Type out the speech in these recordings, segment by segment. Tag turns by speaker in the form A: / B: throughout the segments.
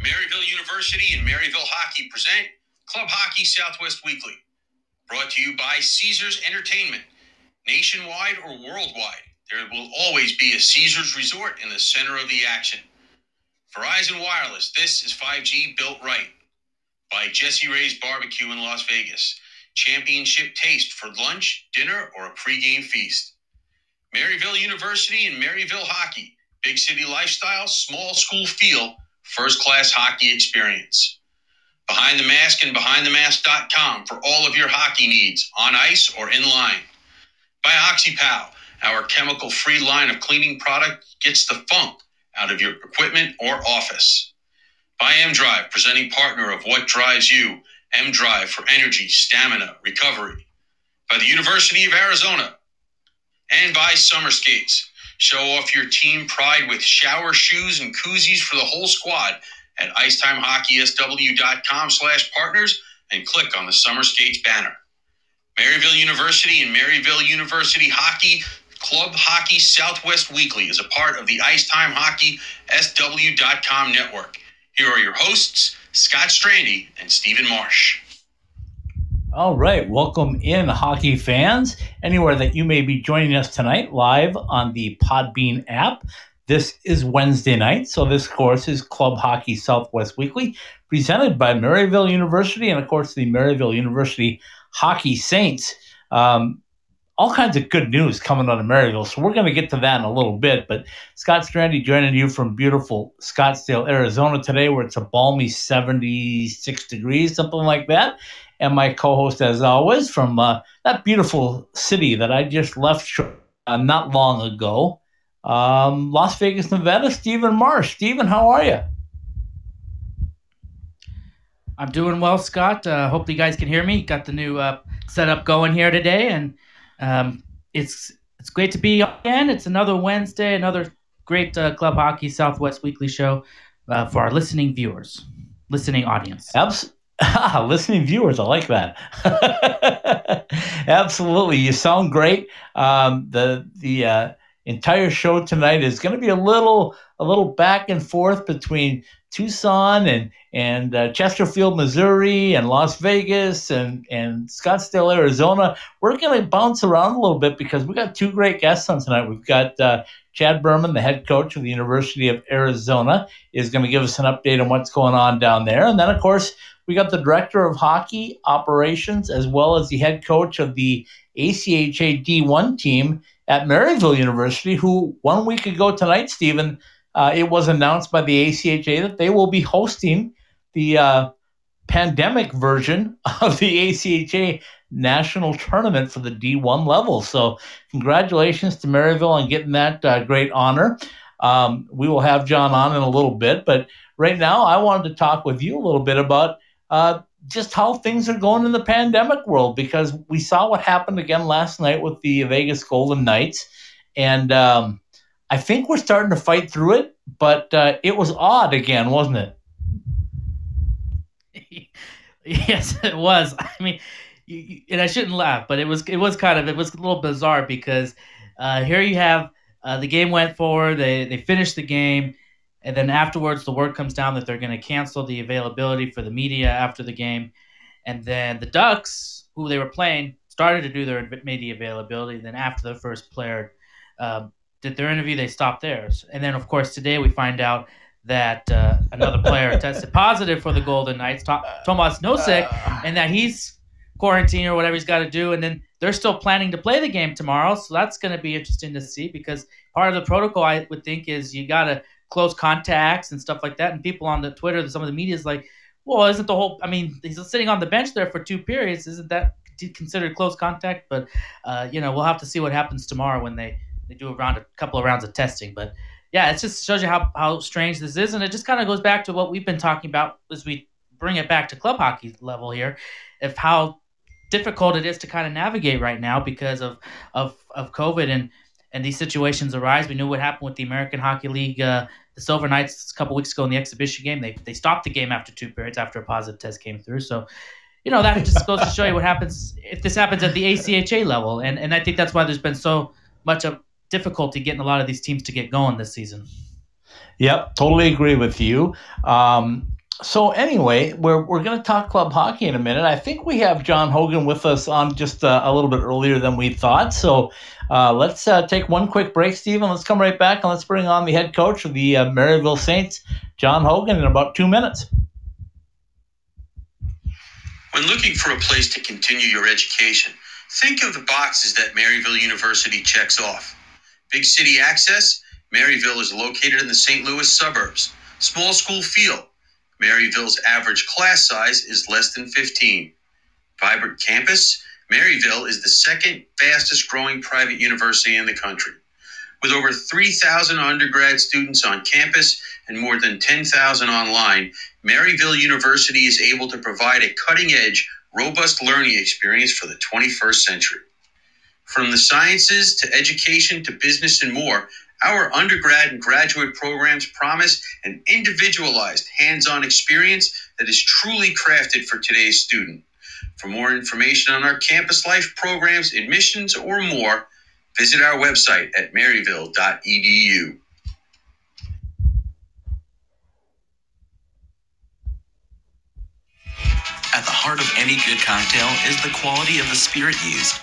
A: Maryville University and Maryville Hockey present Club Hockey Southwest Weekly. Brought to you by Caesars Entertainment. Nationwide or worldwide, there will always be a Caesars resort in the center of the action. Verizon Wireless, this is 5G built right. By Jessie Rae's Barbecue in Las Vegas. Championship taste for lunch, dinner, or a pregame feast. Maryville University and Maryville Hockey. Big city lifestyle, small school feel, first class hockey experience. Behind the Mask and BehindTheMask.com for all of your hockey needs, on ice or in line. By OxyPow, our chemical free line of cleaning product gets the funk out of your equipment or office. By M Drive, presenting partner of What Drives You, M Drive for energy, stamina, recovery. By the University of Arizona. And by Summer Skates. Show off your team pride with shower shoes and koozies for the whole squad at icetimehockeysw.com slash partners and click on the Summer Skates banner. Maryville University and Maryville University Hockey Club Hockey Southwest Weekly is a part of the Icetime Hockey SW.com network. Here are your hosts, Scott Strandy and Stephen Marsh.
B: All right, welcome in, hockey fans, anywhere that you may be joining us tonight live on the Podbean app. This is Wednesday night, so this course is Club Hockey Southwest Weekly, presented by Maryville University and, of course, the Maryville University Hockey Saints. Um, all kinds of good news coming out of Maryville, so we're going to get to that in a little bit. But Scott Strandy joining you from beautiful Scottsdale, Arizona today, where it's a balmy 76 degrees, something like that. And my co-host, as always, from uh, that beautiful city that I just left uh, not long ago, um, Las Vegas, Nevada, Stephen Marsh. Stephen, how are you?
C: I'm doing well, Scott. Uh, hope you guys can hear me. Got the new uh, setup going here today, and um, it's it's great to be again. It's another Wednesday, another great uh, Club Hockey Southwest Weekly show uh, for our listening viewers, listening audience.
B: Abs- listening viewers, I like that. Absolutely, you sound great. Um, the the uh, entire show tonight is going to be a little a little back and forth between Tucson and and uh, Chesterfield, Missouri, and Las Vegas and and Scottsdale, Arizona. We're going to bounce around a little bit because we got two great guests on tonight. We've got uh, Chad Berman, the head coach of the University of Arizona, is going to give us an update on what's going on down there, and then of course we got the director of hockey operations as well as the head coach of the ACHA D1 team at Maryville University, who one week ago tonight, Stephen uh, it was announced by the ACHA that they will be hosting the uh, pandemic version of the ACHA national tournament for the D1 level. So, congratulations to Maryville on getting that uh, great honor. Um, we will have John on in a little bit, but right now I wanted to talk with you a little bit about uh, just how things are going in the pandemic world because we saw what happened again last night with the Vegas Golden Knights. And um, I think we're starting to fight through it, but uh, it was odd again, wasn't it?
C: yes, it was. I mean, you, you, and I shouldn't laugh, but it was it was kind of it was a little bizarre because uh, here you have uh, the game went forward, they they finished the game, and then afterwards the word comes down that they're going to cancel the availability for the media after the game, and then the Ducks, who they were playing, started to do their media availability. Then after the first player um, did their interview, they stopped theirs. And then, of course, today we find out that uh, another player tested positive for the Golden Knights, Tomas Nosek, and that he's quarantined or whatever he's got to do. And then they're still planning to play the game tomorrow. So that's going to be interesting to see because part of the protocol, I would think, is you got to close contacts and stuff like that. And people on the Twitter, some of the media is like, well, isn't the whole, I mean, he's sitting on the bench there for two periods. Isn't that considered close contact? But, uh, you know, we'll have to see what happens tomorrow when they they do a round, a couple of rounds of testing. But yeah, it just shows you how how strange this is, and it just kind of goes back to what we've been talking about as we bring it back to club hockey level here, of how difficult it is to kind of navigate right now because of of of COVID and and these situations arise. We knew what happened with the American Hockey League, uh, the Silver Knights, a couple weeks ago in the exhibition game. They they stopped the game after two periods after a positive test came through. So. You know that just goes to show you what happens if this happens at the ACHA level, and and I think that's why there's been so much of difficulty getting a lot of these teams to get going this season.
B: Yep, totally agree with you. Um, so anyway, we're, we're going to talk club hockey in a minute. I think we have John Hogan with us on just uh, a little bit earlier than we thought. So uh, let's uh, take one quick break, Stephen. Let's come right back and let's bring on the head coach of the uh, Maryville Saints, John Hogan, in about two minutes.
A: When looking for a place to continue your education, think of the boxes that Maryville University checks off. Big city access, Maryville is located in the St. Louis suburbs. Small school feel, Maryville's average class size is less than 15. Vibrant campus, Maryville is the second fastest growing private university in the country. With over 3,000 undergrad students on campus and more than 10,000 online, Maryville University is able to provide a cutting edge, robust learning experience for the 21st century. From the sciences to education to business and more, our undergrad and graduate programs promise an individualized, hands on experience that is truly crafted for today's student. For more information on our campus life programs, admissions, or more, visit our website at maryville.edu.
D: At the heart of any good cocktail is the quality of the spirit used.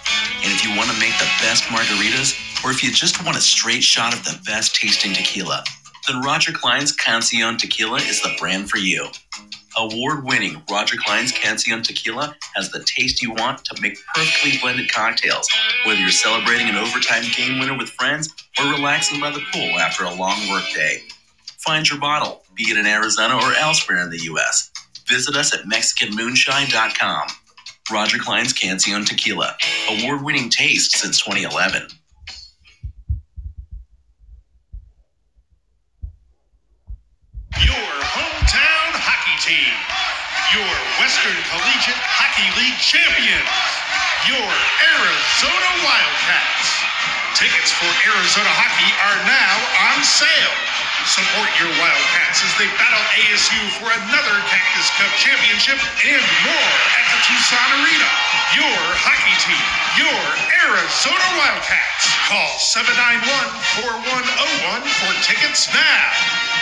D: And if you want to make the best margaritas, or if you just want a straight shot of the best tasting tequila, then Roger Clyne's Cancion Tequila is the brand for you. Award winning Roger Clyne's Cancion Tequila has the taste you want to make perfectly blended cocktails, whether you're celebrating an overtime game winner with friends or relaxing by the pool after a long workday. Find your bottle, be it in Arizona or elsewhere in the U.S. Visit us at MexicanMoonshine.com. Roger Clyne's Cancion Tequila, award winning taste since 2011.
E: Your hometown hockey team. Your Western Collegiate Hockey League champions. Your Arizona Wildcats. Tickets for Arizona hockey are now on sale. Support your Wildcats as they battle ASU for another Cactus Cup championship and more at the Tucson Arena. Your hockey team, your Arizona Wildcats. Call 791 4101 for tickets now.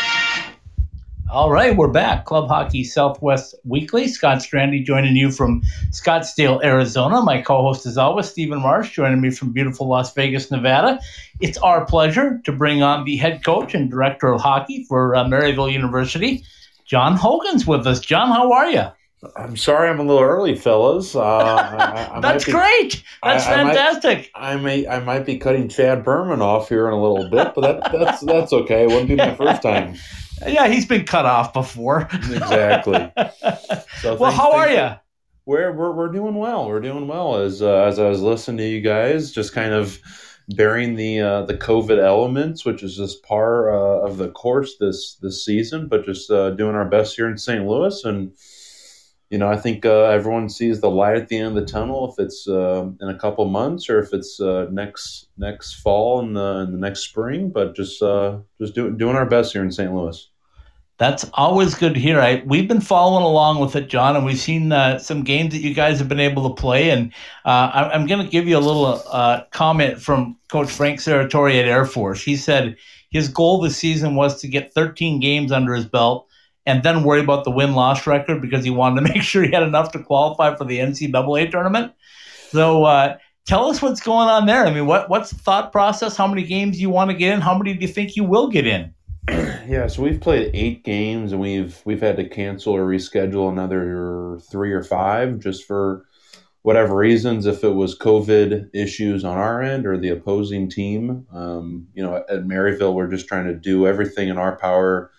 B: All right, we're back. Club Hockey Southwest Weekly. Scott Strandy joining you from Scottsdale, Arizona. My co host, as always, Stephen Marsh, joining me from beautiful Las Vegas, Nevada. It's our pleasure to bring on the head coach and director of hockey for uh, Maryville University, John Hogan's with us. John, how are you?
F: I'm sorry I'm a little early, fellas. Uh, I,
B: I That's be, great. That's I, fantastic.
F: I might, I may I might be cutting Chad Berman off here in a little bit, but that, that's that's okay. It wouldn't be my first time.
B: Yeah, he's been cut off before.
F: exactly.
B: So well, how are you?
F: We're, we're we're doing well. We're doing well. As uh, as I was listening to you guys, just kind of bearing the uh, the COVID elements, which is just par uh, of the course this this season, but just uh, doing our best here in St. Louis and you know, I think uh, everyone sees the light at the end of the tunnel if it's uh, in a couple months or if it's uh, next next fall and the, in the next spring. But just uh, just do, doing our best here in St. Louis.
B: That's always good to hear. I, we've been following along with it, John, and we've seen uh, some games that you guys have been able to play. And uh, I, am going to give you a little comment from Coach Frank Serratore at Air Force. He said his goal this season was to get 13 games under his belt and then worry about the win loss record because he wanted to make sure he had enough to qualify for the NCAA tournament. So uh, tell us what's going on there. I mean, what what's the thought process? How many games you want to get in? How many do you think you will get in?
F: Yeah, so we've played eight games and we've we've had to cancel or reschedule another three or five just for whatever reasons. If it was COVID issues on our end or the opposing team, um, you know, at Maryville, we're just trying to do everything in our power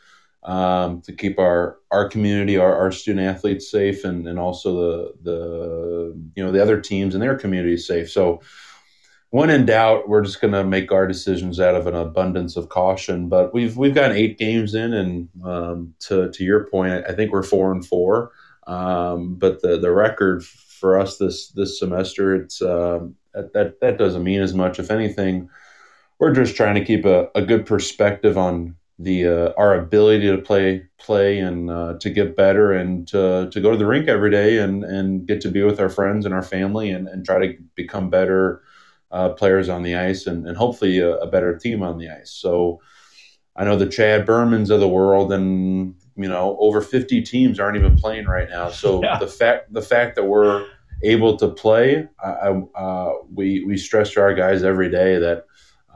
F: um, to keep our our community, our, our student athletes safe, and and also the the you know the other teams and their communities safe. So when in doubt, we're just going to make our decisions out of an abundance of caution. But we've we've gotten eight games in, and um, to to your point, I think we're four and four. Um, but the the record for us this this semester, it's um, that that doesn't mean as much. If anything, we're just trying to keep a, a good perspective on the uh, our ability to play play and uh, to get better and to, to go to the rink every day and and get to be with our friends and our family and, and try to become better uh, players on the ice and, and hopefully a, a, better team on the ice so I know the Chad Bermans of the world, and you know over 50 teams aren't even playing right now. So
B: Yeah.
F: the fact the fact that we're able to play, I, I, uh, we we stress to our guys every day that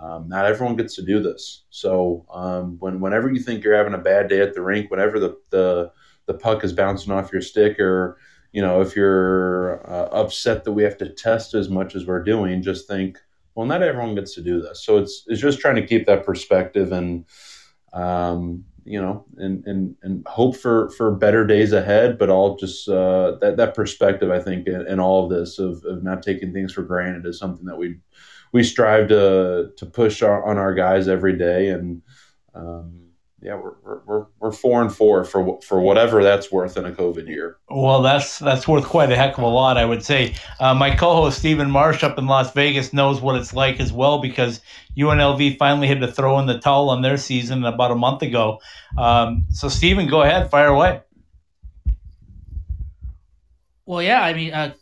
F: um, not everyone gets to do this. So um, when whenever you think you're having a bad day at the rink, whenever the the, the puck is bouncing off your stick, or you know if you're uh, upset that we have to test as much as we're doing, just think, well, not everyone gets to do this. So it's it's just trying to keep that perspective and um, you know, and, and, and hope for, for better days ahead, but all just uh, that, that perspective, I think, in, in all of this of, of not taking things for granted is something that we we strive to to push our, on our guys every day. And um, yeah, we're, we're, we're, we're four and four for for whatever that's worth in a COVID year.
B: Well, that's that's worth quite a heck of a lot, I would say. Uh, my co-host Stephen Marsh up in Las Vegas knows what it's like as well because UNLV finally had to throw in the towel on their season about a month ago. Um, so, Stephen, go ahead, fire away.
C: Well, yeah, I mean, uh,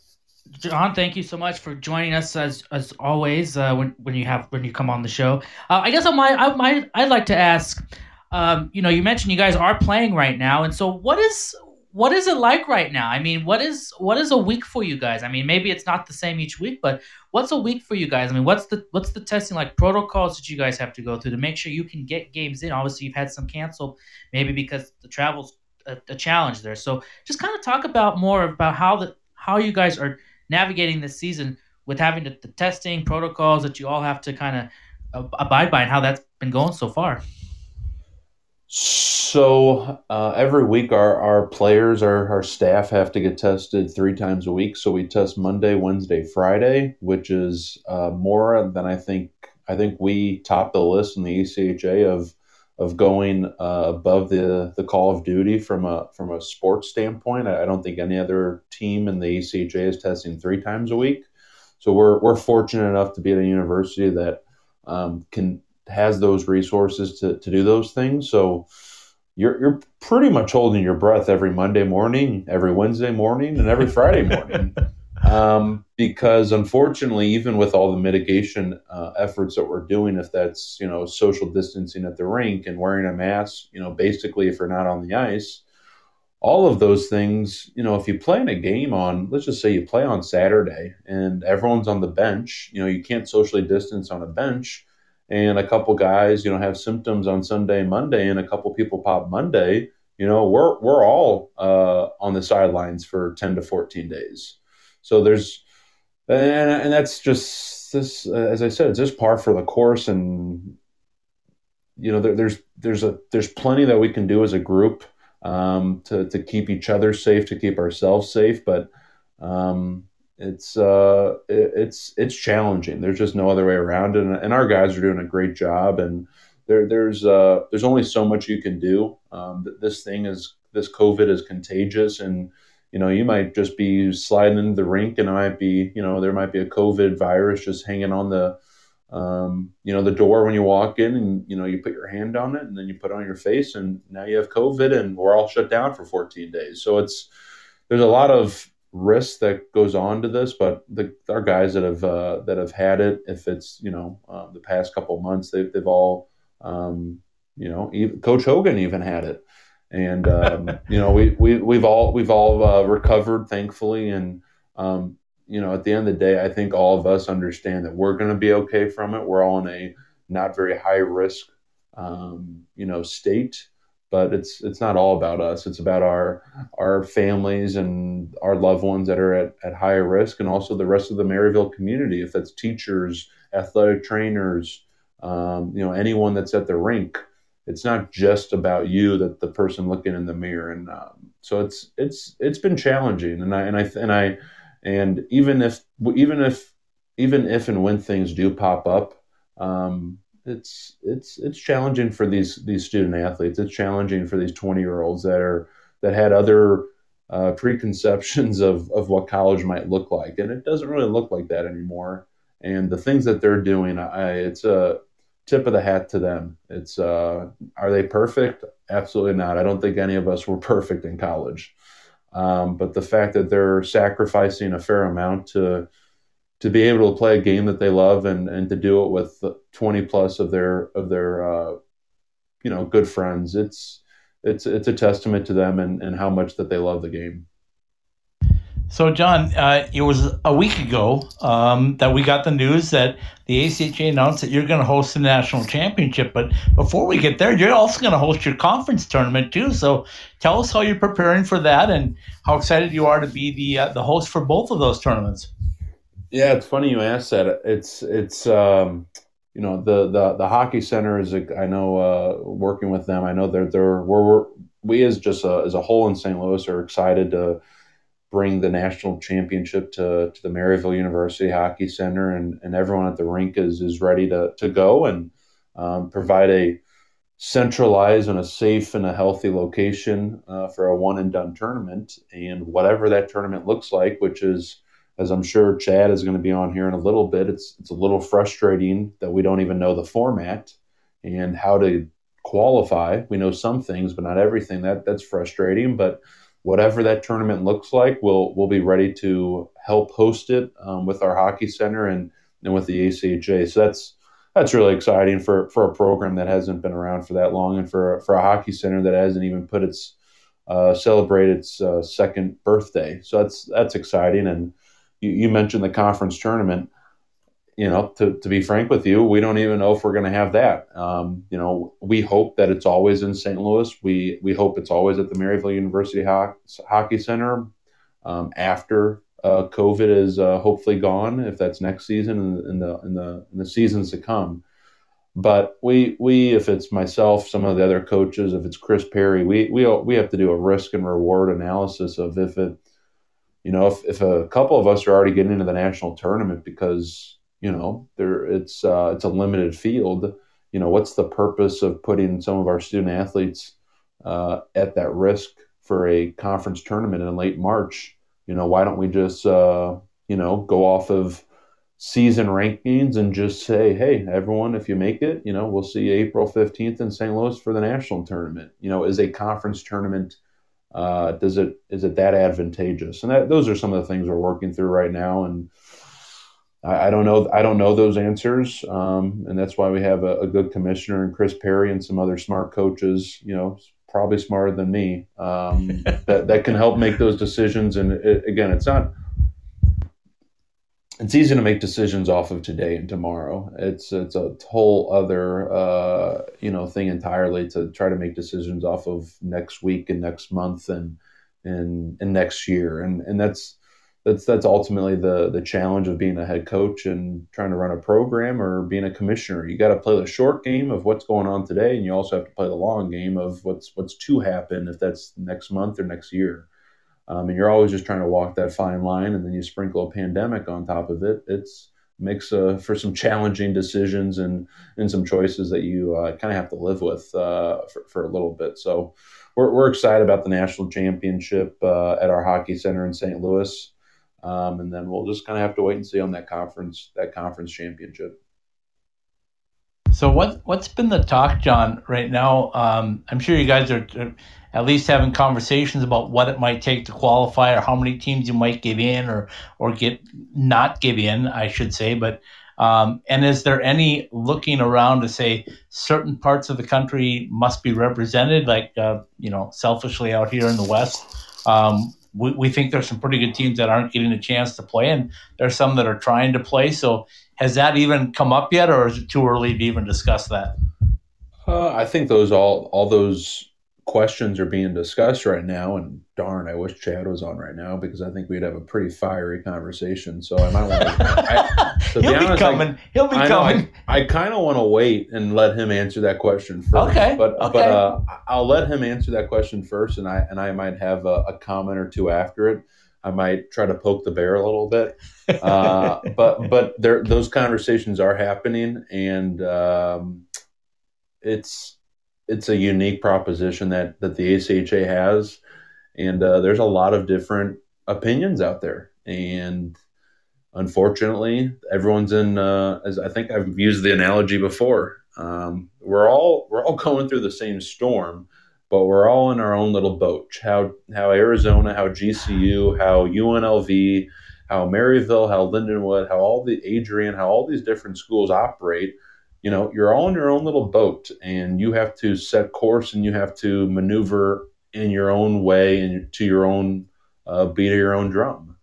C: John, thank you so much for joining us as as always uh, when when you have when you come on the show. Uh, I guess I might I might I'd like to ask. Um, you know, you mentioned you guys are playing right now, and so what is what is it like right now? I mean, what is what is a week for you guys? I mean, maybe it's not the same each week, but what's a week for you guys? I mean, what's the what's the testing like protocols that you guys have to go through to make sure you can get games in? Obviously, you've had some canceled, maybe because the travel's a, a challenge there. So, just kind of talk about more about how the how you guys are navigating this season with having the, the testing protocols that you all have to kind of abide by and how that's been going so far.
F: So uh, every week, our, our players, our, our staff have to get tested three times a week. So we test Monday, Wednesday, Friday, which is uh, more than I think. I think we top the list in the ACHA of of going uh, above the the Call of Duty from a from a sports standpoint. I, I don't think any other team in the ACHA is testing three times a week. So we're we're fortunate enough to be at a university that um, can has those resources to, to do those things. So you're you're pretty much holding your breath every Monday morning, every Wednesday morning, and every Friday morning. um, because unfortunately, even with all the mitigation uh, efforts that we're doing, if that's you know social distancing at the rink and wearing a mask, you know, basically if you're not on the ice, all of those things, you know, if you play in a game on, let's just say you play on Saturday and everyone's on the bench, you know, you can't socially distance on a bench and a couple guys, you know, have symptoms on Sunday, Monday, and a couple people pop Monday, you know, we're we're all uh, on the sidelines for ten to fourteen days. So there's, and, and that's just this, as I said, it's just par for the course, and you know, there, there's there's a there's plenty that we can do as a group um, to to keep each other safe, to keep ourselves safe, but. Um, it's uh it, it's it's challenging. There's just no other way around it. And, and our guys are doing a great job. And there there's uh there's only so much you can do. Um this thing is this covid is contagious. And you know you might just be sliding into the rink and it might be you know there might be a covid virus just hanging on the um, you know the door when you walk in and you know you put your hand on it and then you put it on your face and now you have covid and we're all shut down for 14 days. So it's there's a lot of risk that goes on to this, but the our guys that have uh, that have had it, if it's you know uh, the past couple months, they've they've all um, you know even, Coach Hogan even had it, and um, you know we we we've all we've all uh, recovered thankfully, and um, you know at the end of the day, I think all of us understand that we're going to be okay from it. We're all in a not very high risk um, you know state but it's it's not all about us. It's about our our families and our loved ones that are at, at higher risk, and also the rest of the Maryville community. If that's teachers, athletic trainers, um, you know, anyone that's at the rink, it's not just about you. That the person looking in the mirror, and um, so it's it's it's been challenging. And I and I and I and even if even if even if and when things do pop up. Um, it's it's it's challenging for these these student athletes. It's challenging for these twenty year olds that are that had other uh, preconceptions of of what college might look like, and it doesn't really look like that anymore. And the things that they're doing, I, it's a tip of the hat to them. It's uh, are they perfect? Absolutely not. I don't think any of us were perfect in college, um, but the fact that they're sacrificing a fair amount to to be able to play a game that they love and, and to do it with 20 plus of their of their uh, you know good friends. It's it's it's a testament to them and, and how much that they love the game.
B: So, John, uh, it was a week ago um, that we got the news that the ACHA announced that you're going to host the national championship. But before we get there, you're also going to host your conference tournament too. So, tell us how you're preparing for that and how excited you are to be the uh, the host for both of those tournaments.
F: Yeah, it's funny you asked that. It's it's um, you know the the the hockey center is a, I know uh, working with them. I know they're they're we're, we're we as just a, as a whole in St. Louis are excited to bring the national championship to, to the Maryville University Hockey Center, and, and everyone at the rink is, is ready to, to go and um, provide a centralized and a safe and a healthy location uh, for a one and done tournament. And whatever that tournament looks like, which is, as I'm sure Chad is going to be on here in a little bit, it's, it's a little frustrating that we don't even know the format and how to qualify. We know some things, but not everything. That that's frustrating, but whatever that tournament looks like, we'll we'll be ready to help host it um, with our hockey center and and with the ACHA. So that's that's really exciting for for a program that hasn't been around for that long, and for for a hockey center that hasn't even put its uh, celebrate its uh, second birthday. So that's that's exciting. And you, you mentioned the conference tournament you know, to, to be frank with you, we don't even know if we're going to have that. Um, you know, we hope that it's always in St. Louis. We we hope it's always at the Maryville University Ho- Hockey Center um, after uh, COVID is uh, hopefully gone, if that's next season and in, the in the in the seasons to come. But we we if it's myself, some of the other coaches, if it's Chris Perry, we we we have to do a risk and reward analysis of if it, you know, if if a couple of us are already getting into the national tournament because you know there it's uh, it's a limited field you know what's the purpose of putting some of our student athletes uh, at that risk for a conference tournament in late march? You know why don't we just uh, you know go off of season rankings and just say hey everyone if you make it you know we'll see april 15th in st louis for the national tournament. You know is a conference tournament uh, does it is it that advantageous and that, those are some of the things we're working through right now and I, I don't know. I don't know those answers, um, and that's why we have a, a, good commissioner and Chris Perry and some other smart coaches. You know, probably smarter than me um, that that can help make those decisions. And it, again, it's not. It's easy to make decisions off of today and tomorrow. It's it's a whole other uh, you know thing entirely to try to make decisions off of next week and next month and and and next year. And and that's that's that's ultimately the the challenge of being a head coach and trying to run a program or being a commissioner. You got to play the short game of what's going on today, and you also have to play the long game of what's what's to happen if that's next month or next year. Um, and you're always just trying to walk that fine line, and then you sprinkle a pandemic on top of it. It's makes uh, for some challenging decisions and and some choices that you uh, kind of have to live with uh, for, for a little bit. So we're, we're excited about the national championship uh, at our hockey center in St. Louis. Um, and then we'll just kind of have to wait and see on that conference that conference championship.
B: So what what's been the talk, John, right now? Um, I'm sure you guys are at least having conversations about what it might take to qualify, or how many teams you might give in, or or get not give in, I should say. But um, and is there any looking around to say certain parts of the country must be represented, like uh, you know, selfishly out here in the West? Um, we, we think there's some pretty good teams that aren't getting a chance to play, and there's some that are trying to play. So has that even come up yet, or is it too early to even discuss that?
F: Uh, I think those all all those questions are being discussed right now. And darn, I wish Chad was on right now because I think we'd have a pretty fiery conversation. So I might want to.
B: He'll be, honest, coming. I, He'll be I coming.
F: Know, I, I kind of want to wait and let him answer that question first.
B: Okay.
F: But
B: okay.
F: but uh, I'll let him answer that question first, and I and I might have a, a comment or two after it. I might try to poke the bear a little bit, uh, but but there those conversations are happening, and um, it's it's a unique proposition that that the ACHA has, and uh, there's a lot of different opinions out there, and unfortunately, everyone's in. Uh, as I think I've used the analogy before, um, we're all we're all going through the same storm, but we're all in our own little boat. How how Arizona, how GCU, how UNLV, how Maryville, how Lindenwood, how all the Adrian, how all these different schools operate you know, you're all in your own little boat and you have to set course and you have to maneuver in your own way and to your own uh, beat of your own drum.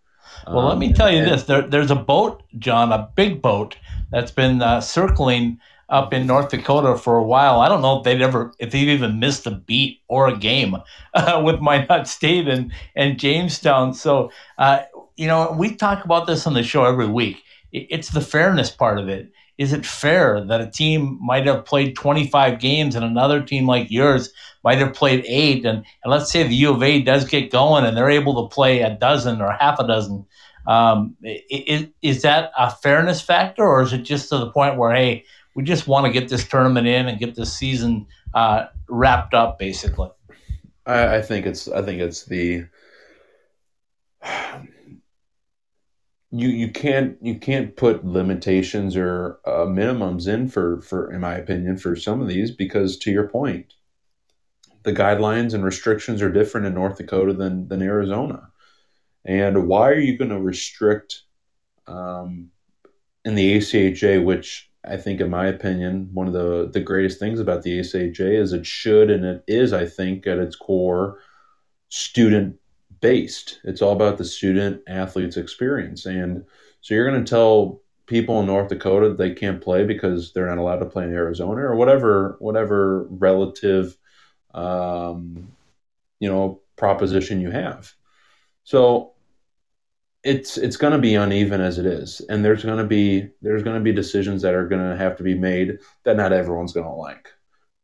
B: Well, let me
F: Um,
B: tell you
F: and-
B: this: there, there's a boat, John, a big boat that's been uh, circling up in North Dakota for a while. I don't know if they'd ever, if they've even missed a beat or a game uh, with Minot State and and Jamestown. So, uh, you know, we talk about this on the show every week. It's the fairness part of it. Is it fair that a team might have played 25 games and another team like yours might have played eight? And, and let's say the U of A does get going and they're able to play a dozen or half a dozen. Um, i- i- is that a fairness factor, or is it just to the point where, hey, we just want to get this tournament in and get this season uh, wrapped up, basically?
F: I, I think it's I think it's the you you can't you can't put limitations or uh, minimums in for for in my opinion for some of these because to your point the guidelines and restrictions are different in North Dakota than than Arizona and why are you going to restrict um, in the ACHA which I think in my opinion one of the the greatest things about the ACHA is it should and it is I think at its core student based. It's all about the student athlete's experience. And so you're going to tell people in North Dakota they can't play because they're not allowed to play in Arizona or whatever whatever relative um, you know proposition you have. So it's it's going to be uneven as it is and there's going to be there's going to be decisions that are going to have to be made that not everyone's going to like.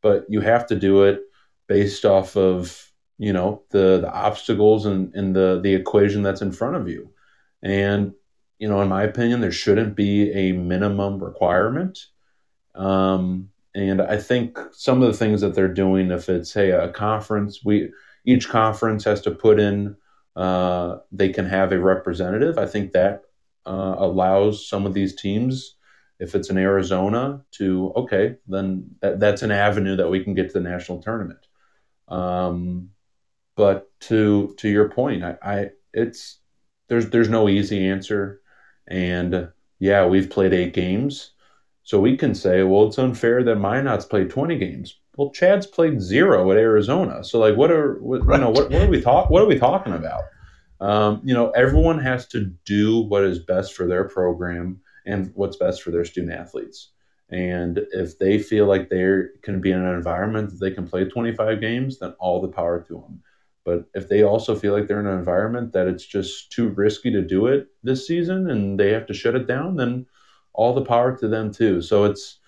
F: But you have to do it based off of you know the the obstacles and, and the the equation that's in front of you. And you know in my opinion there shouldn't be a minimum requirement. Um, and i think some of the things that they're doing if it's hey a conference we each conference has to put in uh, they can have a representative. I think that uh, allows some of these teams if it's in arizona to okay then that, that's an avenue that we can get to the national tournament. Um, but to to your point, I, I it's there's there's no easy answer, and yeah, we've played eight games, so we can say, well, it's unfair that Minot's played twenty games. Well, Chad's played zero at Arizona, so like, what are what, you know what, what are we talk what are we talking about? Um, you know, everyone has to do what is best for their program and what's best for their student athletes. And if they feel like they can be in an environment that they can play 25 games, then all the power to them. But if they also feel like they're in an environment that it's just too risky to do it this season and they have to shut it down, then all the power to them too. So it's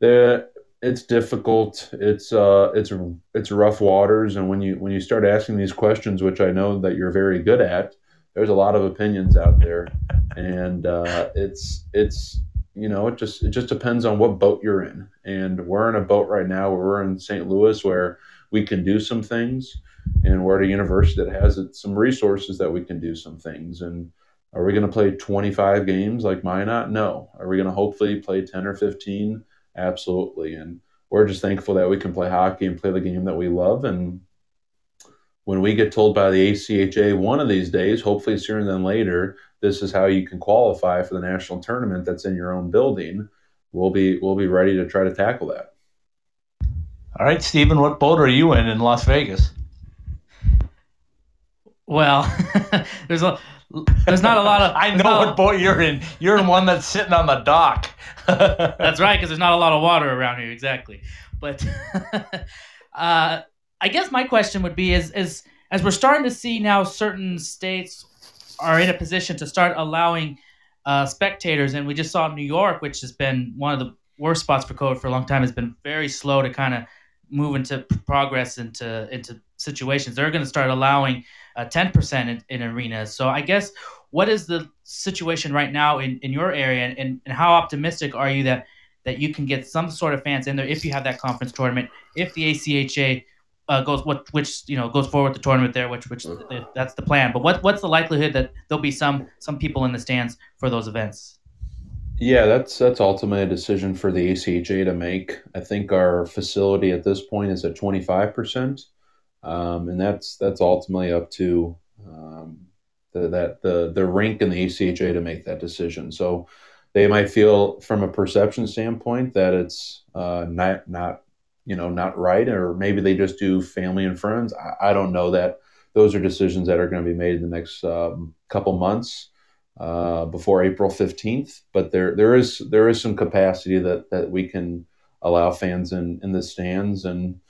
F: the it's difficult. It's uh it's it's rough waters, and when you when you start asking these questions, which I know that you're very good at, there's a lot of opinions out there, and uh, it's it's you know it just it just depends on what boat you're in, and we're in a boat right now where we're in St. Louis where we can do some things and we're at a university that has some resources that we can do some things. And are we going to play 25 games like Minot? No. Are we going to hopefully play 10 or 15? Absolutely. And we're just thankful that we can play hockey and play the game that we love. And when we get told by the ACHA one of these days, hopefully sooner than later, this is how you can qualify for the national tournament that's in your own building, we'll be we'll be ready to try to tackle that.
B: All right, Stephen, what boat are you in in Las Vegas?
C: Well, there's a there's not a lot of.
B: I know what boat you're in. You're in one that's sitting on the dock.
C: That's right, because there's not a lot of water around here, exactly. But uh, I guess my question would be: is is as we're starting to see now, certain states are in a position to start allowing uh, spectators, and we just saw New York, which has been one of the worst spots for COVID for a long time, has been very slow to kind of move into progress into into situations. They're going to start allowing uh, 10% in, in arenas. So I guess what is the situation right now in, in your area and, and, and how optimistic are you that that you can get some sort of fans in there if you have that conference tournament if the ACHA uh, goes what which you know goes forward the tournament there which which that's the plan but what what's the likelihood that there'll be some some people in the stands for those events
F: Yeah, that's that's ultimately a decision for the ACHA to make. I think our facility at this point is at twenty five percent, and that's that's ultimately up to um, the, that the the rink and the ACHA to make that decision. So they might feel from a perception standpoint that it's uh, not not you know not right, or maybe they just do family and friends. I, I don't know that. Those are decisions that are going to be made in the next um, couple months uh, before April fifteenth. But there there is there is some capacity that that we can allow fans in in the stands and.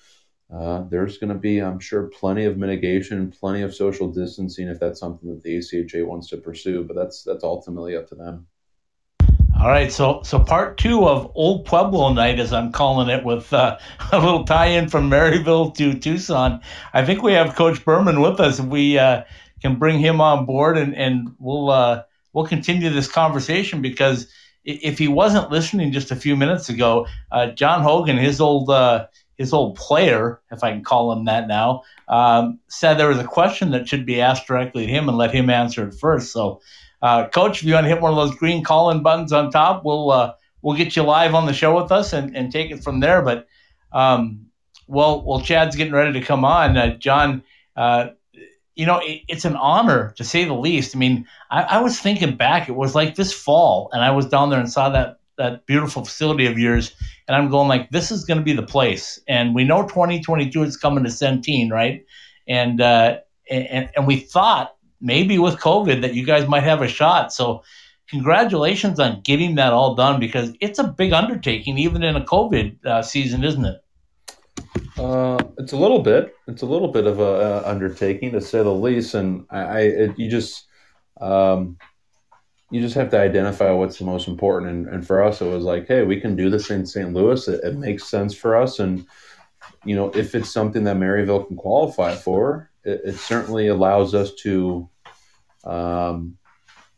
F: Uh, there's going to be, I'm sure, plenty of mitigation, plenty of social distancing if that's something that the ACHA wants to pursue. But that's that's ultimately up to them.
B: All right, so so part two of Old Pueblo Night, as I'm calling it, with uh, a little tie-in from Maryville to Tucson. I think we have Coach Berman with us. We uh, can bring him on board, and and we'll uh, we'll continue this conversation because if he wasn't listening just a few minutes ago, uh, John Hogan, his old uh, his old player, if I can call him that now, um, said there was a question that should be asked directly to him and let him answer it first. So. Uh, Coach, if you want to hit one of those green call-in buttons on top, we'll uh, we'll get you live on the show with us and, and take it from there. But um, well, well, Chad's getting ready to come on. Uh, John, uh, you know, it, it's an honor to say the least. I mean, I, I, was thinking back; it was like this fall, and I was down there and saw that that beautiful facility of yours, and I'm going like, this is going to be the place. And we know 2022 is coming to Centene, right? And uh, and and we thought maybe with COVID that you guys might have a shot. So, congratulations on getting that all done because it's a big undertaking, even in a COVID uh, season, isn't it?
F: Uh, it's a little bit. It's a little bit of a, undertaking to say the least, and I, I it, you just um, you just have to identify what's the most important. And, and, for us, it was like, hey, we can do this in St. Louis. It, it makes sense for us, and you know, if it's something that Maryville can qualify for, it, it certainly allows us to, um,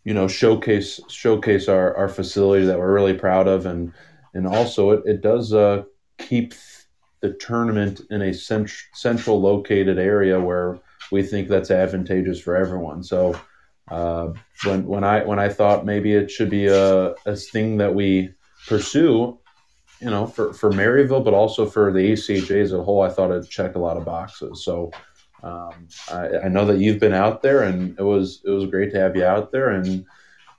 F: you know, showcase showcase our, our facility that we're really proud of, and and also it, it does uh, keep the tournament in a cent- central located area where we think that's advantageous for everyone. So uh, when when I when I thought maybe it should be a, a thing that we pursue, you know, for for Maryville, but also for the ACHA as a whole, I thought it checked a lot of boxes. So um, I, I, know that you've been out there, and it was it was great to have you out there and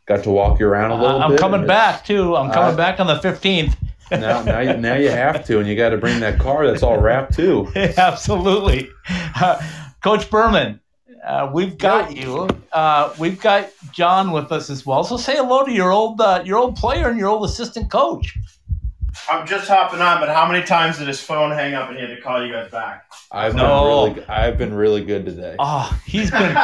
F: got to walk you around a little
B: I'm coming back too. I'm coming back on the 15th.
F: now, now, you, now you have to, and you got to bring that car that's all wrapped too.
B: Absolutely, uh, Coach Berman. Uh, we've got you. Uh, we've got John with us as well. So say hello to your old uh, your old player and your old assistant coach.
G: I'm just hopping on, but how many times did his phone hang up and he had to call you guys back?
F: I've no. been really, I've been really good today.
B: Oh, he's been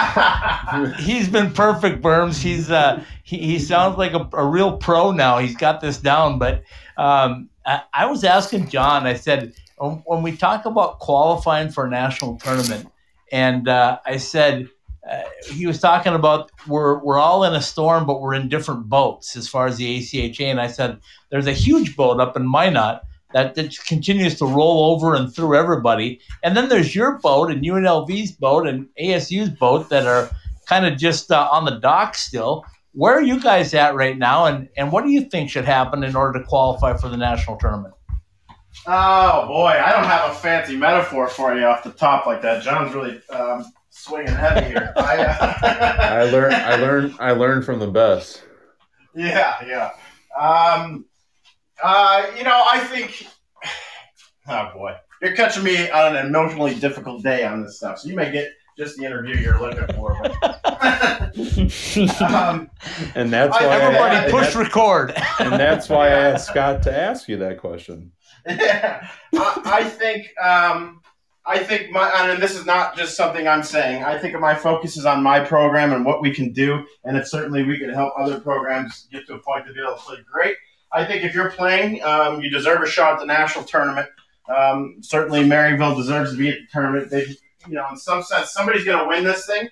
B: he's been perfect, Berms. He's uh he, he sounds like a, a real pro now. He's got this down. But um, I, I was asking John. I said when we talk about qualifying for a national tournament, and uh, I said uh, he was talking about we're we're all in a storm, but we're in different boats as far as the ACHA. And I said there's a huge boat up in Minot that, that continues to roll over and through everybody, and then there's your boat and UNLV's boat and ASU's boat that are kind of just uh, on the dock still. Where are you guys at right now, and and what do you think should happen in order to qualify for the national tournament?
G: Oh boy, I don't have a fancy metaphor for you off the top like that. John's really um, swinging heavy here. I,
F: uh, I learned. I learned. I learned from the best.
G: Yeah, yeah. Um, uh, you know, I think. Oh boy, you're catching me on an emotionally difficult day on this stuff, so you may get just the interview you're looking for.
F: um, and that's why
B: everybody I, push record.
F: and that's why I asked Scott to ask you that question.
G: I, I think um, I think my, and this is not just something I'm saying. I think my focus is on my program and what we can do, and if certainly we can help other programs get to a point to be able to play great. I think if you're playing, um, you deserve a shot at the national tournament. Um, certainly, Maryville deserves to be at the tournament. They, you know, in some sense, somebody's going to win this thing,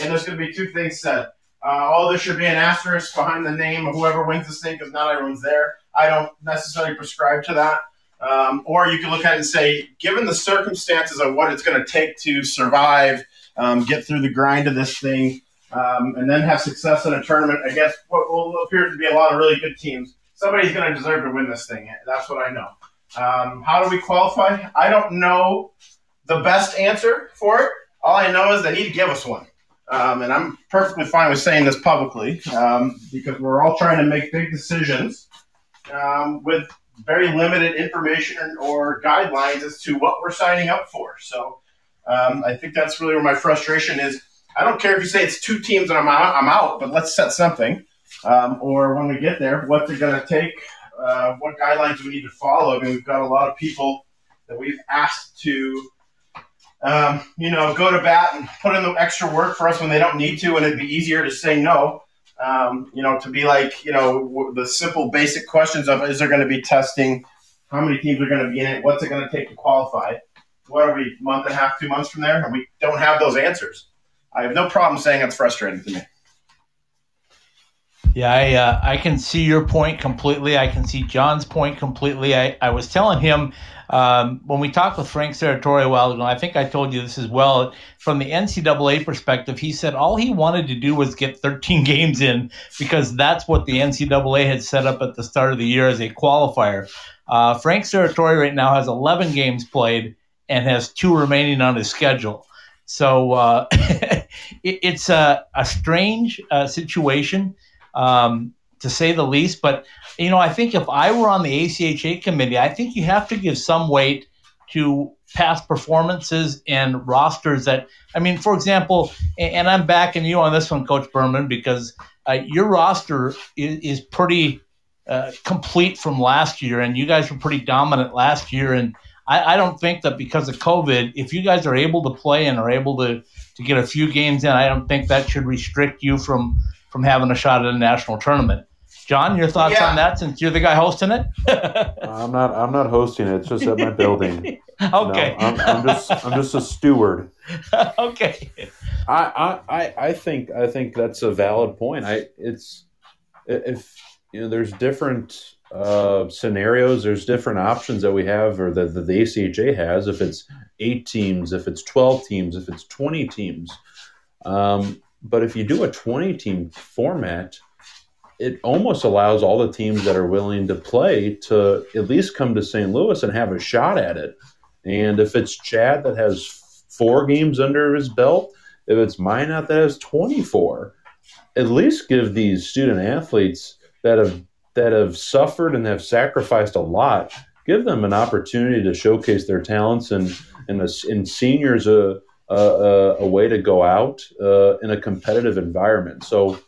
G: and there's going to be two things said. Uh, oh, there should be an asterisk behind the name of whoever wins this thing because not everyone's there. I don't necessarily prescribe to that. Um, or you can look at it and say, given the circumstances of what it's going to take to survive, um, get through the grind of this thing, um, and then have success in a tournament against what will appear to be a lot of really good teams, somebody's going to deserve to win this thing. That's what I know. Um, how do we qualify? I don't know the best answer for it. All I know is that he'd give us one. um, and I'm perfectly fine with saying this publicly um, because we're all trying to make big decisions with very limited information or guidelines as to what we're signing up for. So um, I think that's really where my frustration is. I don't care if you say it's two teams and I'm out, I'm out but let's set something. Um, or when we get there, what they're going to take, uh, what guidelines we need to follow. I mean, we've got a lot of people that we've asked to um, you know, go to bat and put in the extra work for us when they don't need to, and it'd be easier to say no. Um, you know, to be like, you know, the simple basic questions of is there going to be testing? How many teams are going to be in it? What's it going to take to qualify? What are we, month and a half, two months from there? And we don't have those answers. I have no problem saying it's frustrating to me.
B: Yeah, I, uh, I can see your point completely. I can see John's point completely. I, I was telling him um, when we talked with Frank Serratore a while ago, I think I told you this as well. From the NCAA perspective, he said all he wanted to do was get 13 games in because that's what the NCAA had set up at the start of the year as a qualifier. Uh, Frank Serratore right now has 11 games played and has two remaining on his schedule. So uh, it, it's a, a strange uh, situation, um, to say the least. But you know, I think if I were on the ACHA committee, I think you have to give some weight to past performances and rosters that, I mean, for example, and I'm backing you on this one, Coach Berman, because uh, your roster is, is pretty uh, complete from last year, and you guys were pretty dominant last year. And I, I, don't think that because of COVID, if you guys are able to play and are able to, to get a few games in, I don't think that should restrict you from from having a shot at a national tournament. John, your thoughts yeah. on that since you're the guy hosting it?
F: I'm not. I'm not hosting it. It's just at my building.
B: okay.
F: No, I'm, I'm, just. I'm just a steward.
B: okay.
F: I, I I think I think that's a valid point. I it's if you know there's different uh, scenarios, there's different options that we have, or that the, the ACHA has. If it's eight teams, if it's twelve teams, if it's twenty teams. Um, but if you do a twenty team format it almost allows all the teams that are willing to play to at least come to St. Louis and have a shot at it. And if it's Chad that has four games under his belt, if it's Minot that has 24, at least give these student athletes that have that have suffered and have sacrificed a lot, give them an opportunity to showcase their talents and and, a, and seniors a, a, a, way to go out uh, in a competitive environment. So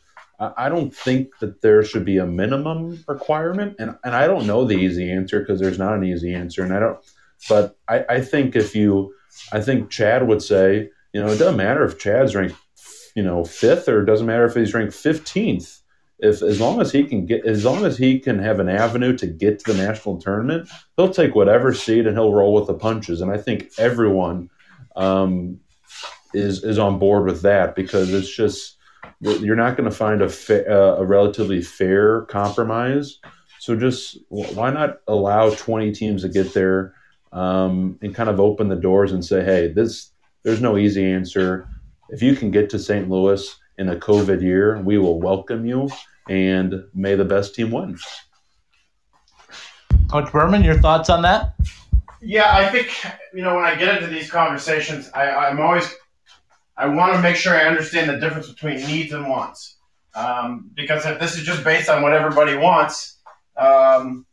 F: I don't think that there should be a minimum requirement, and and I don't know the easy answer because there's not an easy answer, and I don't. But I, I think if you, I think Chad would say, you know, it doesn't matter if Chad's ranked, you know, fifth, or it doesn't matter if he's ranked fifteenth. If as long as he can get, as long as he can have an avenue to get to the national tournament, he'll take whatever seed and he'll roll with the punches. And I think everyone um, is is on board with that because it's just you're not going to find a, fa- uh, a relatively fair compromise. So just why not allow 20 teams to get there um, and kind of open the doors and say, hey, this there's no easy answer. If you can get to St. Louis in a COVID year, we will welcome you and may the best team win.
B: Coach Berman, your thoughts on that?
G: Yeah, I think you know when I get into these conversations, I, I'm always I want to make sure I understand the difference between needs and wants. Um, because if this is just based on what everybody wants, um,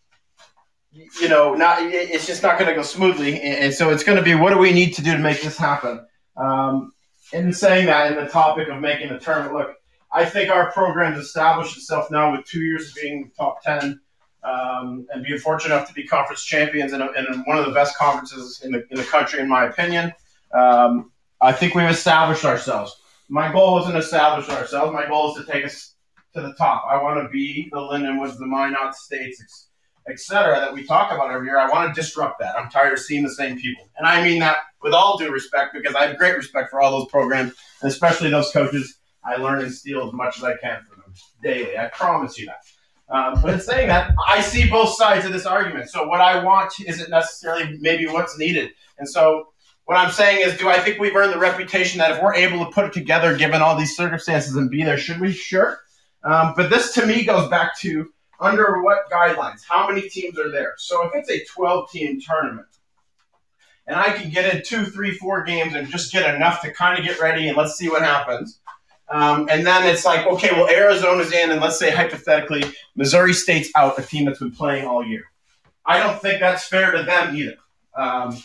G: you know, not it's just not going to go smoothly. And so it's going to be what do we need to do to make this happen? Um, in saying that, in the topic of making a tournament, look, I think our program's established itself now with two years of being top ten. Um, and being fortunate enough to be conference champions in, a, in one of the best conferences in the, in the country, in my opinion. Um, I think we've established ourselves. My goal isn't establish ourselves. My goal is to take us to the top. I want to be the Lindenwoods, the Minot States, etc. that we talk about every year. I want to disrupt that. I'm tired of seeing the same people, and I mean that with all due respect because I have great respect for all those programs, and especially those coaches. I learn and steal as much as I can from them daily. I promise you that. Um, but in saying that, I see both sides of this argument. So what I want isn't necessarily maybe what's needed, and so what I'm saying is, do I think we've earned the reputation that if we're able to put it together, given all these circumstances, and be there, should we? Sure. Um, but this to me goes back to under what guidelines? How many teams are there? So if it's a 12 team tournament, and I can get in two, three, four games and just get enough to kind of get ready and let's see what happens. Um, and then it's like, okay, well, Arizona's in, and let's say hypothetically, Missouri State's out, a team that's been playing all year. I don't think that's fair to them either. Um,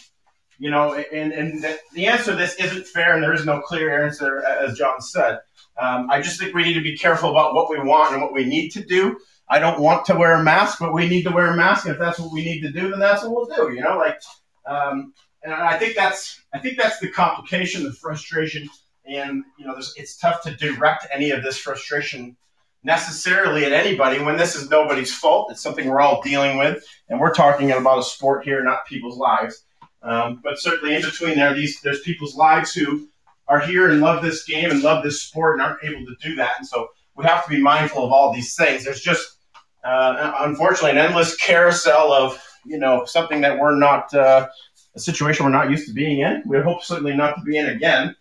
G: you know, and, and the answer to this isn't fair, and there is no clear answer, as John said. Um, I just think we need to be careful about what we want and what we need to do. I don't want to wear a mask, but we need to wear a mask. And if that's what we need to do, then that's what we'll do. You know, like, um, and I think that's I think that's the complication, the frustration, and you know, it's tough to direct any of this frustration necessarily at anybody when this is nobody's fault. It's something we're all dealing with, and we're talking about a sport here, not people's lives. Um, but certainly in between there, these there's people's lives who are here and love this game and love this sport and aren't able to do that. And so we have to be mindful of all these things. There's just uh, unfortunately an endless carousel of you know something that we're not uh, a situation we're not used to being in. We hope certainly not to be in again,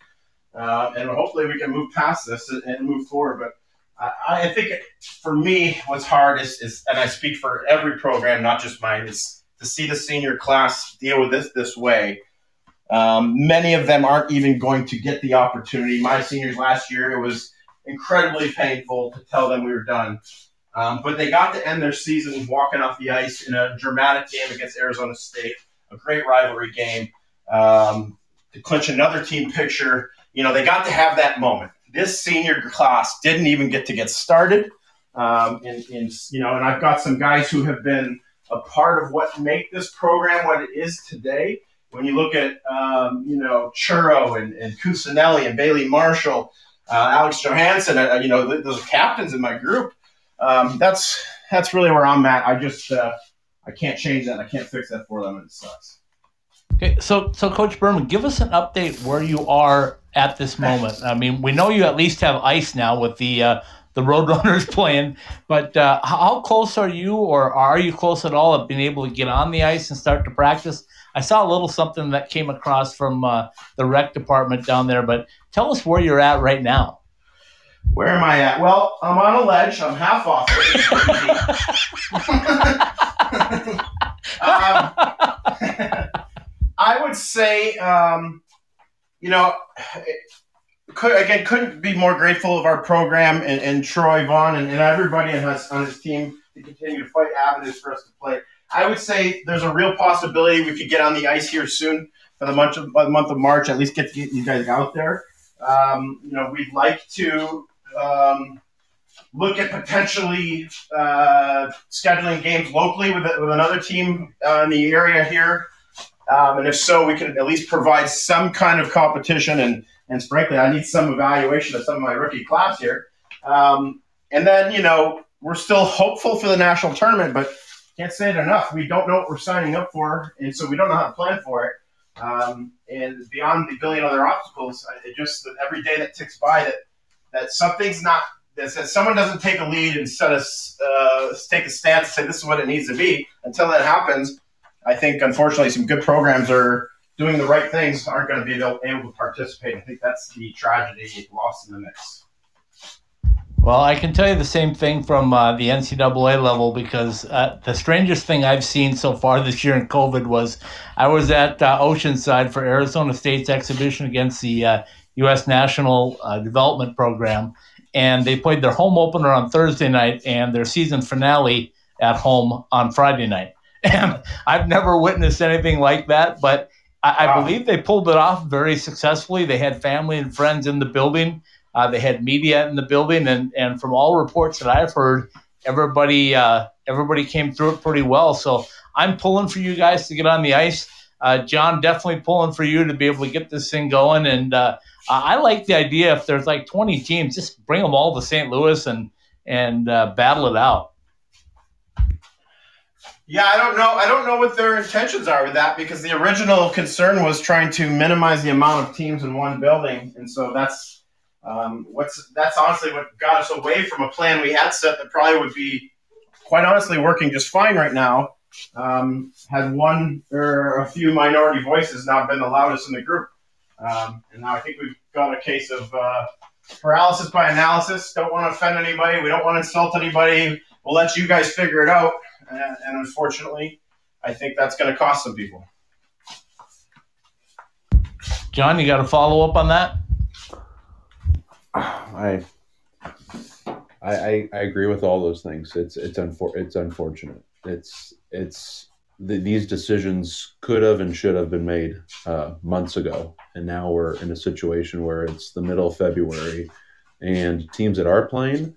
G: uh, and hopefully we can move past this and move forward. But I, I think for me, what's hard is, is, and I speak for every program, not just mine, is to see the senior class deal with this this way. Um, many of them aren't even going to get the opportunity. My seniors last year, it was incredibly painful to tell them we were done. Um, but they got to end their season walking off the ice in a dramatic game against Arizona State, a great rivalry game um, to clinch another team picture. You know, they got to have that moment. This senior class didn't even get to get started. Um, and, and, you know, and I've got some guys who have been a part of what make this program what it is today. When you look at, um, you know, Churro and, and Cusinelli and Bailey Marshall, uh, Alex Johansson, uh, you know, those captains in my group. Um, that's that's really where I'm at. I just uh, I can't change that. I can't fix that for them, and it sucks.
B: Okay, so so Coach Berman, give us an update where you are at this moment. I mean, we know you at least have ice now with the uh, the Roadrunners playing. But uh, how close are you, or are you close at all, of being able to get on the ice and start to practice? I saw a little something that came across from uh, the rec department down there, but tell us where you're at right now.
G: Where am I at? Well, I'm on a ledge. I'm half off. um, I would say, um, you know, could, again, couldn't be more grateful of our program and, and Troy Vaughn and, and everybody on his, on his team to continue to fight avenues for us to play. I would say there's a real possibility we could get on the ice here soon for the month of, the month of March. At least get, get you guys out there. Um, you know, we'd like to um, look at potentially uh, scheduling games locally with, with another team uh, in the area here. Um, and if so, we can at least provide some kind of competition and and frankly, I need some evaluation of some of my rookie class here. Um, and then, you know, we're still hopeful for the national tournament, but can't say it enough. We don't know what we're signing up for, and so we don't know how to plan for it. Um, and beyond the billion other obstacles, it just every day that ticks by that that something's not that, that someone doesn't take a lead and set us uh, take a stance and say this is what it needs to be. Until that happens, I think unfortunately some good programs are doing the right things aren't going to be able, to participate. I think that's the tragedy lost in the mix.
B: Well, I can tell you the same thing from uh, the NCAA level because uh, the strangest thing I've seen so far this year in COVID was I was at uh, Oceanside for Arizona State's exhibition against the U.S. Uh, National uh, Development Program, and they played their home opener on Thursday night and their season finale at home on Friday night. And I've never witnessed anything like that, but I, I believe they pulled it off very successfully. They had family and friends in the building. Uh, they had media in the building, and, and from all reports that I've heard, everybody uh, everybody came through it pretty well. So I'm pulling for you guys to get on the ice. Uh, John, definitely pulling for you to be able to get this thing going. And uh, I like the idea if there's like 20 teams, just bring them all to St. Louis and and uh, battle it out.
G: Yeah, I don't know. I don't know what their intentions are with that because the original concern was trying to minimize the amount of teams in one building, and so that's um, what's that's honestly what got us away from a plan we had set that probably would be quite honestly working just fine right now. Um, had one or a few minority voices not been the loudest in the group, um, and now I think we've got a case of uh, paralysis by analysis. Don't want to offend anybody. We don't want to insult anybody. We'll let you guys figure it out and, and unfortunately, I think that's going to cost some people.
B: John, you got a follow up on that?
F: I, I, I agree with all those things. It's it's unfor- it's unfortunate. It's it's the, these decisions could have and should have been made uh, months ago, and now we're in a situation where it's the middle of February, and teams that are playing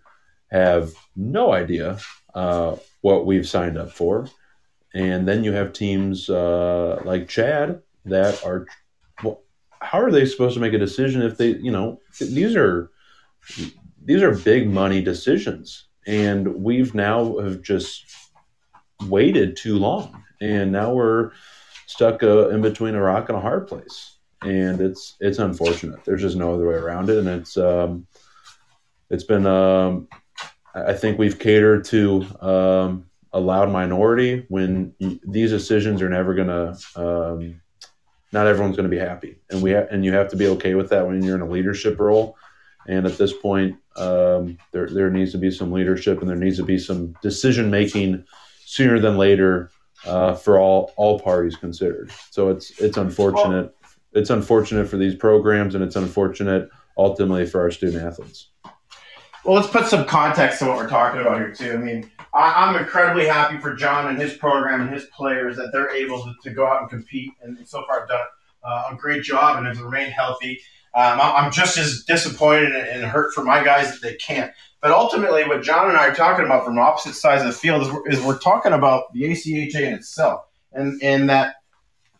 F: have no idea uh, what we've signed up for, and then you have teams uh, like Chad that are. Well, how are they supposed to make a decision if they, you know, these are these are big money decisions, and we've now have just waited too long and now we're stuck uh, in between a rock and a hard place, and it's it's unfortunate. There's just no other way around it, and it's um, it's been um, I think we've catered to um, a loud minority when these decisions are never gonna. Um, not everyone's going to be happy, and we ha- and you have to be okay with that when you're in a leadership role. And at this point, um, there there needs to be some leadership, and there needs to be some decision making sooner than later uh, for all all parties considered. So it's it's unfortunate. It's unfortunate for these programs, and it's unfortunate ultimately for our student athletes.
G: Well, let's put some context to what we're talking about here too. I mean, I, am incredibly happy for John and his program and his players that they're able to, to go out and compete, and so far have done uh, a great job and have remained healthy. Um, I'm just as disappointed and hurt for my guys that they can't. But ultimately, what John and I are talking about from opposite sides of the field is we're, is we're talking about the ACHA in itself, and and that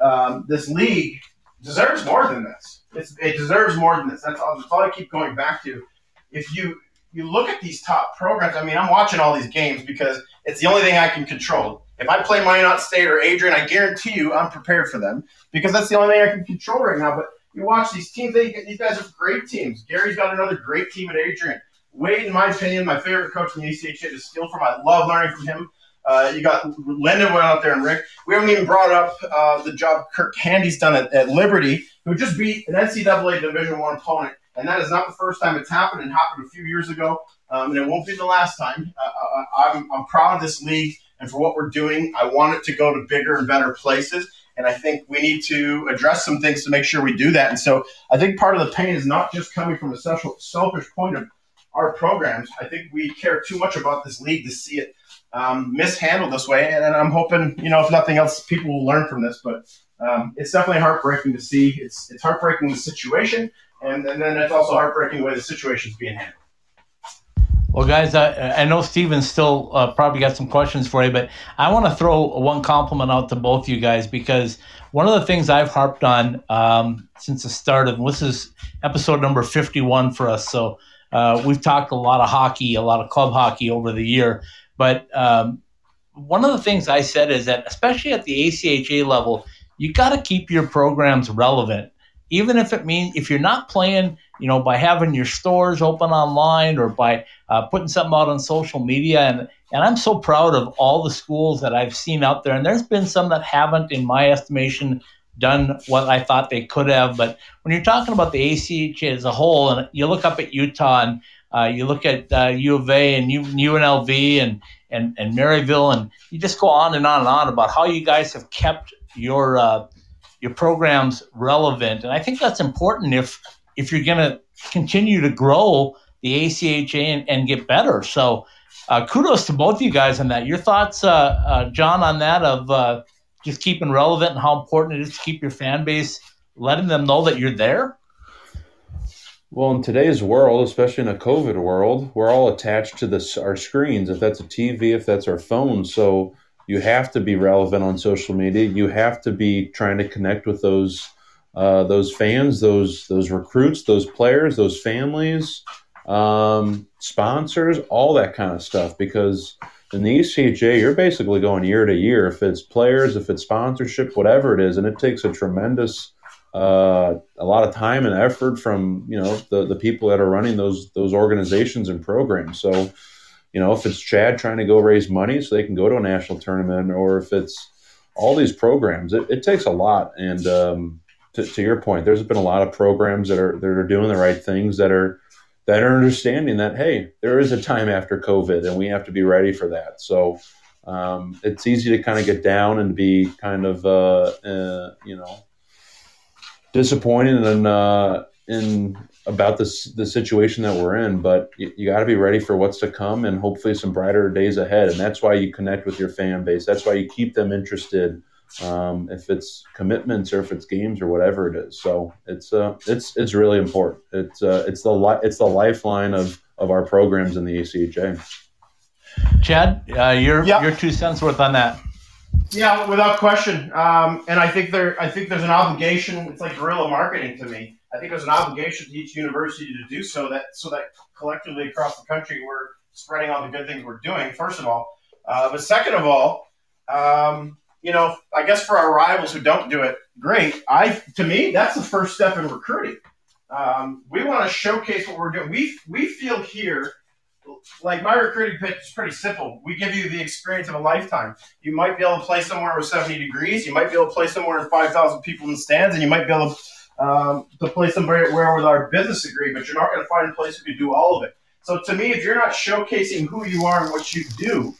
G: um, this league deserves more than this. It's, it deserves more than this. That's all, that's all I keep going back to. If you you look at these top programs, I mean, I'm watching all these games because it's the only thing I can control. If I play Minot State or Adrian, I guarantee you I'm prepared for them because that's the only thing I can control right now. But you watch these teams; they, these guys are great teams. Gary's got another great team at Adrian. Wade, in my opinion, my favorite coach in the ACHA to steal from. I love learning from him. Uh, you got Lindenwood out there and Rick. We haven't even brought up uh, the job Kirk Handy's done at, at, Liberty, who just beat an NCAA Division One opponent, and that is not the first time it's happened. It happened a few years ago, um, and it won't be the last time. Uh, uh I'm, I'm proud of this league and for what we're doing. I want it to go to bigger and better places. And I think we need to address some things to make sure we do that. And so I think part of the pain is not just coming from a selfish point of our programs. I think we care too much about this league to see it um, mishandled this way. And, I'm hoping, you know, if nothing else, people will learn from this. But um, it's definitely heartbreaking to see. It's it's heartbreaking the situation, and, and then it's also heartbreaking the way the situation is being handled.
B: Well, guys, I, I know Steven still uh, probably got some questions for you, but I want to throw one compliment out to both of you guys because one of the things I've harped on um, since the start of this is episode number 51 for us. So uh, we've talked a lot of hockey, a lot of club hockey over the year, but um, one of the things I said is that, especially at the ACHA level, you got to keep your programs relevant, even if it means if you're not playing, you know, by having your stores open online or by uh, putting something out on social media. And and I'm so proud of all the schools that I've seen out there, and there's been some that haven't, in my estimation, done what I thought they could have. But when you're talking about the ACH as a whole, and you look up at Utah and uh, you look at uh, U of A and U- UNLV and, and, and Maryville, and you just go on and on and on about how you guys have kept your uh, your programs relevant. And I think that's important if if you're going to continue to grow the ACHA and, and get better. So. Uh, kudos to both of you guys on that. Your thoughts, uh, uh, John, on that of just keeping relevant and how important it is to keep your fan base, letting them know that you're there?
F: Well, in today's world, especially in a COVID world, we're all attached to this our screens. If that's a TV, if that's our phone, so you have to be relevant on social media. You have to be trying to connect with those uh, those fans, those those recruits, those players, those families, um, sponsors, all that kind of stuff. Because in the ACHA, you're basically going year to year. If it's players, if it's sponsorship, whatever it is, and it takes a tremendous, uh, a lot of time and effort from you know the the people that are running those those organizations and programs. So, you know, if it's Chad trying to go raise money so they can go to a national tournament, or if it's all these programs, it, it takes a lot. And um, to, to your point, there's been a lot of programs that are that are doing the right things that are that are understanding that hey, there is a time after COVID, and we have to be ready for that. So um, it's easy to kind of get down and be kind of uh, uh, you know disappointed and uh, in about this the situation that we're in, but you, you got to be ready for what's to come and hopefully some brighter days ahead. And that's why you connect with your fan base. That's why you keep them interested. Um, if it's commitments or if it's games or whatever it is, so it's uh, it's it's really important. It's uh, it's the li- it's the lifeline of of our programs in the ACHA.
B: Chad, uh, your
G: Yeah.
B: your two cents worth on that.
G: Yeah, without question. Um, and I think there, I think there's an obligation. It's like guerrilla marketing to me. I think there's an obligation to each university to do so that so that collectively across the country we're spreading all the good things we're doing. First of all, uh, but second of all, um, you know, I guess for our rivals who don't do it, great. I to me that's the first step in recruiting. Um, we want to showcase what we're doing. We we feel here. Like my recruiting pitch is pretty simple. We give you the experience of a lifetime. You might be able to play somewhere with 70 degrees. You might be able to play somewhere with 5,000 people in the stands, and you might be able to, um, to play where with our business agreement. you're not going to find a place who can do all of it. So to me, if you're not showcasing who you are and what you do,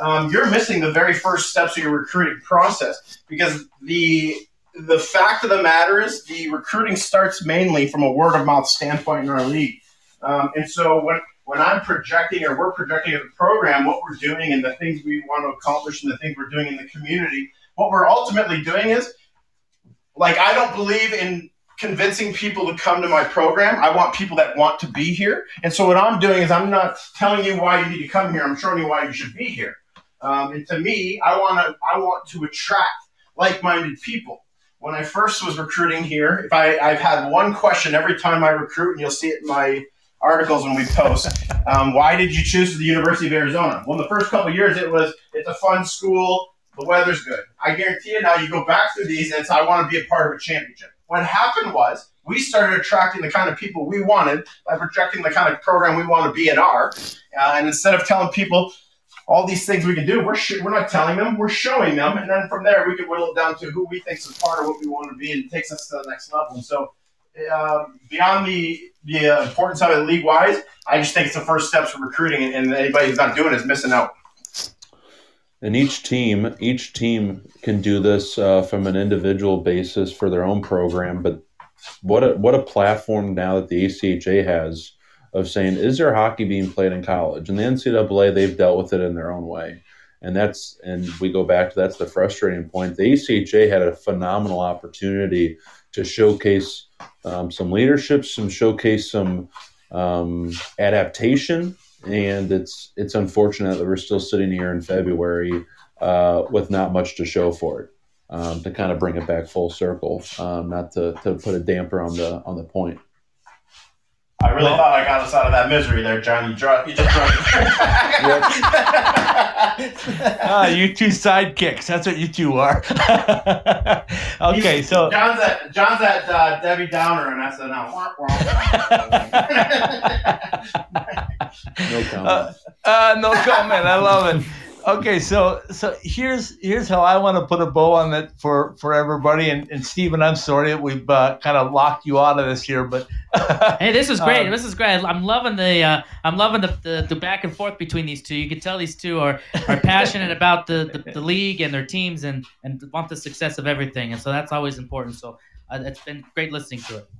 G: um, you're missing the very first steps of your recruiting process because the the fact of the matter is the recruiting starts mainly from a word of mouth standpoint in our league. Um, and so when when I'm projecting or we're projecting as a program what we're doing and the things we want to accomplish and the things we're doing in the community, what we're ultimately doing is like I don't believe in convincing people to come to my program. I want people that want to be here. And so what I'm doing is I'm not telling you why you need to come here. I'm showing you why you should be here. Um, and to me, I want to I want to attract like-minded people. When I first was recruiting here, if I, I've had one question every time I recruit, and you'll see it in my articles when we post. Um, why did you choose the University of Arizona? Well, in the first couple years, it was it's a fun school, the weather's good. I guarantee you now, you go back through these, and it's I want to be a part of a championship. What happened was we started attracting the kind of people we wanted by projecting the kind of program we want to be and are. Uh, and instead of telling people all these things we can do, we're sh- we're not telling them, we're showing them, and then from there we can whittle it down to who we think is a part of what we want to be, and it takes us to the next level. And so, um, beyond the the uh, importance of it league wise, I just think it's the first steps for recruiting, and, and anybody who's not doing it is missing out.
F: And each team, each team can do this uh, from an individual basis for their own program. But what a, what a platform now that the ACHA has of saying, is there hockey being played in college? And the NCAA, they've dealt with it in their own way. And that's and we go back to that's the frustrating point. The ACHA had a phenomenal opportunity to showcase um, some leadership, some showcase some um, adaptation, and it's it's unfortunate that we're still sitting here in February uh, with not much to show for it. Um, to kind of bring it back full circle, um, not to, to put a damper on the on the point.
G: I really thought I got us out of that misery there, John. You, dro- you just drove
B: Ah, you two sidekicks. That's what you two are. okay, so
G: John's at John's at uh, Debbie Downer and SNL. Wah, wah.
F: No comment.
B: Uh, uh, no comment. I love it. Okay, so so here's here's how I want to put a bow on it for for everybody. And, and Stephen, I'm sorry that we've uh, kind of locked you out of this here, but
C: Hey, this is great.
B: Um,
C: this is great. I'm loving the uh, I'm loving the, the, the back and forth between these two. You can tell these two are, are passionate about the, the, the league and their teams and, and want the success of everything. And so that's always important. So uh, it's been great listening to it.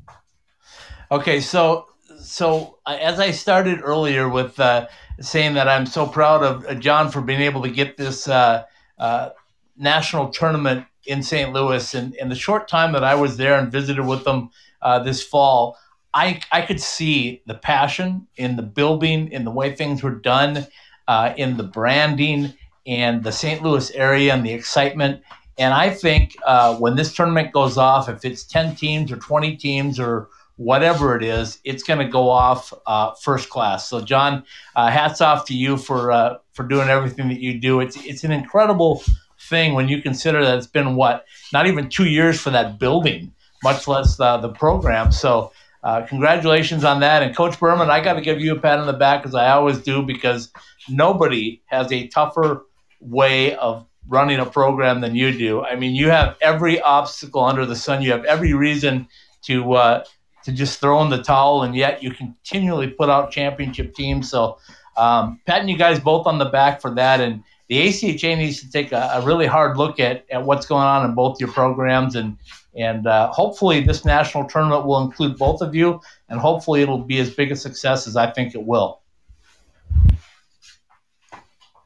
B: Okay, so so as I started earlier with uh, saying that I'm so proud of uh, John for being able to get this uh, uh, national tournament in St. Louis, and in the short time that I was there and visited with them uh, this fall, I I could see the passion in the building, in the way things were done, uh, in the branding, and the St. Louis area, and the excitement. And I think when this tournament goes off, if it's ten teams or twenty teams or whatever it is, it's going to go off uh, first class. So, John, uh, hats off to you for uh, for doing everything that you do. It's it's an incredible thing when you consider that it's been what not even two years for that building, much less the program. So. Uh, congratulations on that, and Coach Berman, I got to give you a pat on the back as I always do because nobody has a tougher way of running a program than you do. I mean, you have every obstacle under the sun. You have every reason to uh, to just throw in the towel, and yet you continually put out championship teams. So, um, patting you guys both on the back for that, and the ACHA needs to take a, a, really hard look at, at what's going on in both your programs and and uh, hopefully this national tournament will include both of you and hopefully it'll be as big a success as I think it will.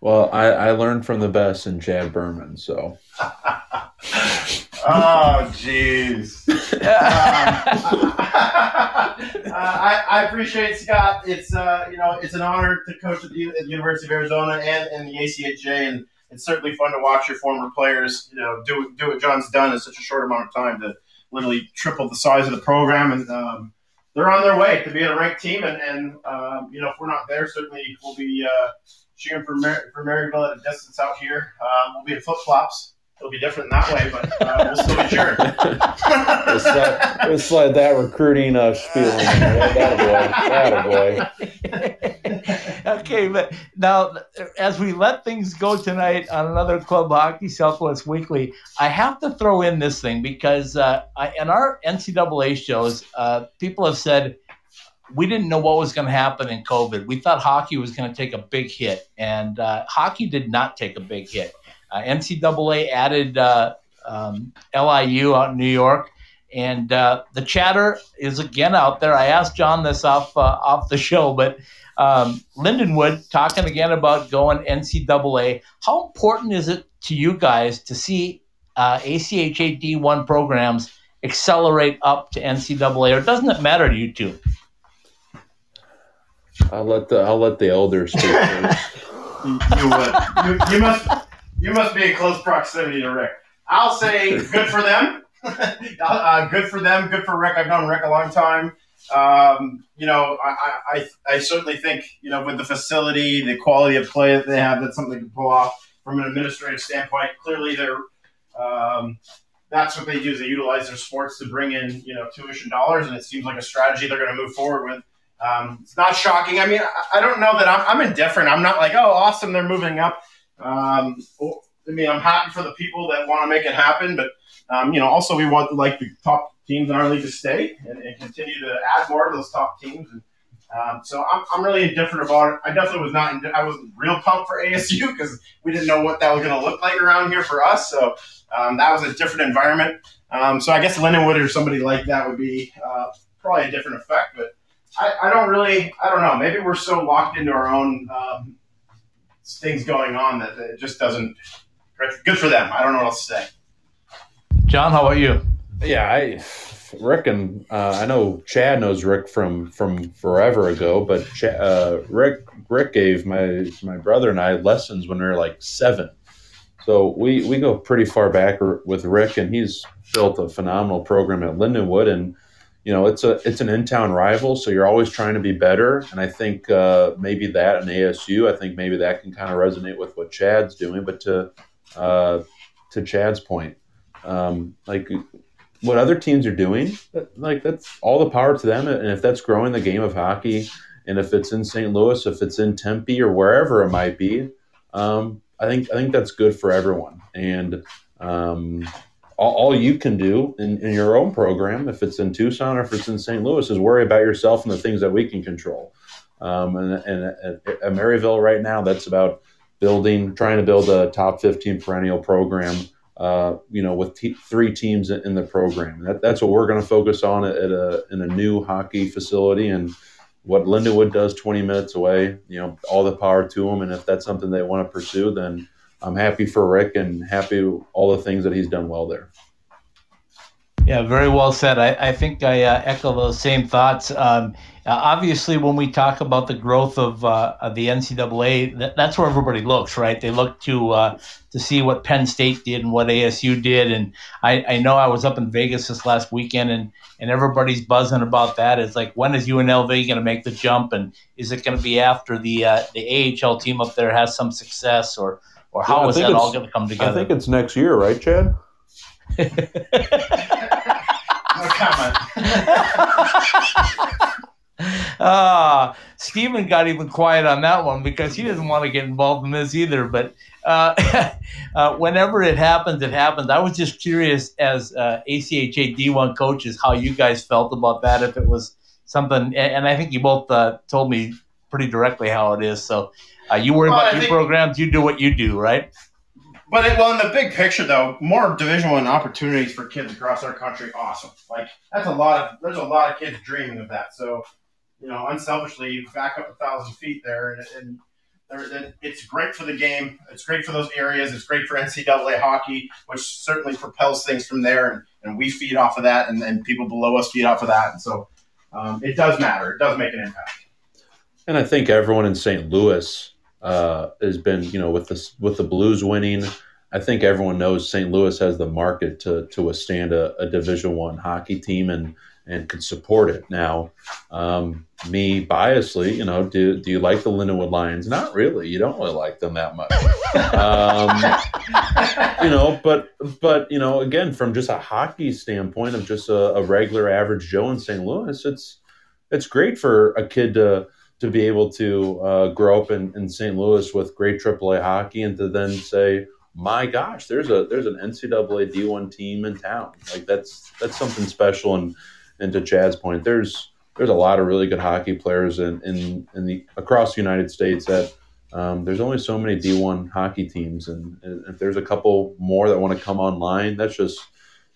F: Well, I, I learned from the best in Chad Berman, so.
G: oh, jeez. um, uh, I, I, appreciate Scott. It's uh, you know it's an honor to coach at the, at the, University of Arizona and in the ACHA, and it's certainly fun to watch your former players you know do do what John's done in such a short amount of time to literally triple the size of the program, and um, they're on their way to being a ranked team. And, and um, you know if we're not there, certainly we'll be uh, cheering for Mar- for Maryville at a distance out here. Um, we'll be in flip flops it'll be different in that way, but uh, we'll still be sure.
F: let's, let, let's that recruiting uh, spiel in there. boy.
B: okay, but now as we let things go tonight on another Club Hockey Southwest Weekly, I have to throw in this thing because uh, I, in our NCAA shows, uh, people have said we didn't know what was going to happen in COVID. We thought hockey was going to take a big hit, and uh, hockey did not take a big hit. Uh, NCAA added uh, um, LIU out in New York, and uh, the chatter is again out there. I asked John this off uh, off the show, but um, Lindenwood talking again about going NCAA. How important is it to you guys to see uh, ACHA D1 programs accelerate up to NCAA, or doesn't it matter to you two?
F: I'll let the I'll let the elders speak first.
G: you, you would. You, you must you must be in close proximity to Rick. I'll say good for them. uh, good for them. Good for Rick. I've known Rick a long time. Um, you know, I, I, I certainly think, you know, with the facility, the quality of play that they have, that's something to pull off from an administrative standpoint. Clearly, they're, um, that's what they do they utilize their sports to bring in, you know, tuition dollars, and it seems like a strategy they're going to move forward with. Um, it's not shocking. I mean, I, I don't know that I'm, I'm indifferent. I'm not like, oh, awesome, they're moving up. Um, I mean, I'm happy for the people that want to make it happen, but um, you know, also we want like the top teams in our league to stay and, and continue to add more of those top teams. And um, so I'm, I'm really indifferent about it. I definitely was not. I wasn't real pumped for ASU because we didn't know what that was going to look like around here for us. So um, that was a different environment. Um, so I guess Lindenwood or somebody like that would be uh, probably a different effect, but. I, I, don't really, I don't know. Maybe we're so locked into our own um, things going on that it just doesn't. Good for them. I don't know what else to say.
B: John, how about you?
F: Yeah, I Rick and uh, I know Chad knows Rick from from forever ago, but Ch- uh, Rick Rick gave my my brother and I lessons when we were like seven. So we we go pretty far back with Rick, and he's built a phenomenal program at Lindenwood, and you know it's a it's an in town rival, so you're always trying to be better. And I think uh, maybe that and ASU, I think maybe that can kind of resonate with what Chad's doing. But to uh, to Chad's point, um, like what other teams are doing, like that's all the power to them. And if that's growing the game of hockey, and if it's in St. Louis, if it's in Tempe or wherever it might be, um, I think I think that's good for everyone. And um, all, all you can do in, in your own program, if it's in Tucson or if it's in St. Louis, is worry about yourself and the things that we can control. Um, and, and at, Maryville right now, that's about building, trying to build a top 15 perennial program. Uh, you know, with t- three teams in the program, that, that's what we're going to focus on at, a in a new hockey facility. And what Lindenwood does 20 minutes away, you know, all the power to them. And if that's something they want to pursue, then I'm happy for Rick and happy all the things that he's done well there.
B: Yeah, very well said. I, I think I uh, echo those same thoughts. Um, uh, obviously, when we talk about the growth of, uh, of the NCAA, that, that's where everybody looks, right? They look to uh, to see what Penn State did and what ASU did. And I, I know I was up in Vegas this last weekend, and, and everybody's buzzing about that. It's like, when is UNLV going to make the jump? And is it going to be after the uh, the AHL team up there has some success, or or how yeah, is that all going to come together?
F: I think it's next year, right, Chad? no
G: comment.
B: Ah, Stephen got even quiet on that one because he doesn't want to get involved in this either. But uh, uh, whenever it happens, it happens. I was just curious as uh, ACHA D1 coaches how you guys felt about that. If it was something, and I think you both uh, told me pretty directly how it is. So uh, you worry
G: Well, I
B: about your
G: think-
B: programs, you do what you do, right?
G: But it, well, in the big picture, though, more Division One opportunities for kids across our country, awesome. Like that's a lot of there's a lot of kids dreaming of that. So, you know, unselfishly, you back up a thousand feet there, and, and there, it's great for the game. It's great for those areas. It's great for NCAA hockey, which certainly propels things from there, and, and we feed off of that, and, and people below us feed off of that, and so um, it does matter. It does make an impact.
F: And I think everyone in St. Louis uh, has been, you know, with the with the Blues winning. I think everyone knows St. Louis has the market to to withstand a, a Division One hockey team and and could support it. Now, um, me biasly, you know, do do you like the Lindenwood Lions? Not really. You don't really like them that much. Um, you know, but but you know, again, from just a hockey standpoint of just a, a regular average Joe in St. Louis, it's it's great for a kid to to be able to uh, grow up in, in St. Louis with great AAA hockey and to then say, my gosh, there's a there's an NCAA D1 team in town. Like that's that's something special. And and to Chad's point, there's there's a lot of really good hockey players in in, in the across the United States that. Um, there's only so many D1 hockey teams, and, and if there's a couple more that want to come online, that's just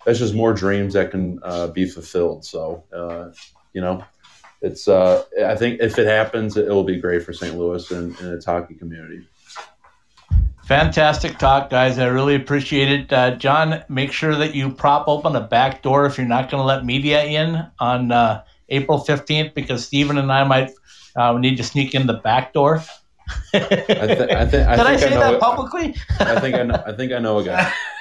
F: that's just more dreams that can uh, be fulfilled. So, uh, you know, it's uh, I think if it happens, it will be great for St. Louis and, and its hockey community.
B: Fantastic talk, guys. I really appreciate it. Uh, John, make sure that you prop open a back door if you're not going to let media in on uh, April 15th because Stephen and I might uh, need to sneak in the back door.
F: I, th- I, th- I
B: Did I say
F: know,
B: that publicly?
F: I think I know. I think I know a guy.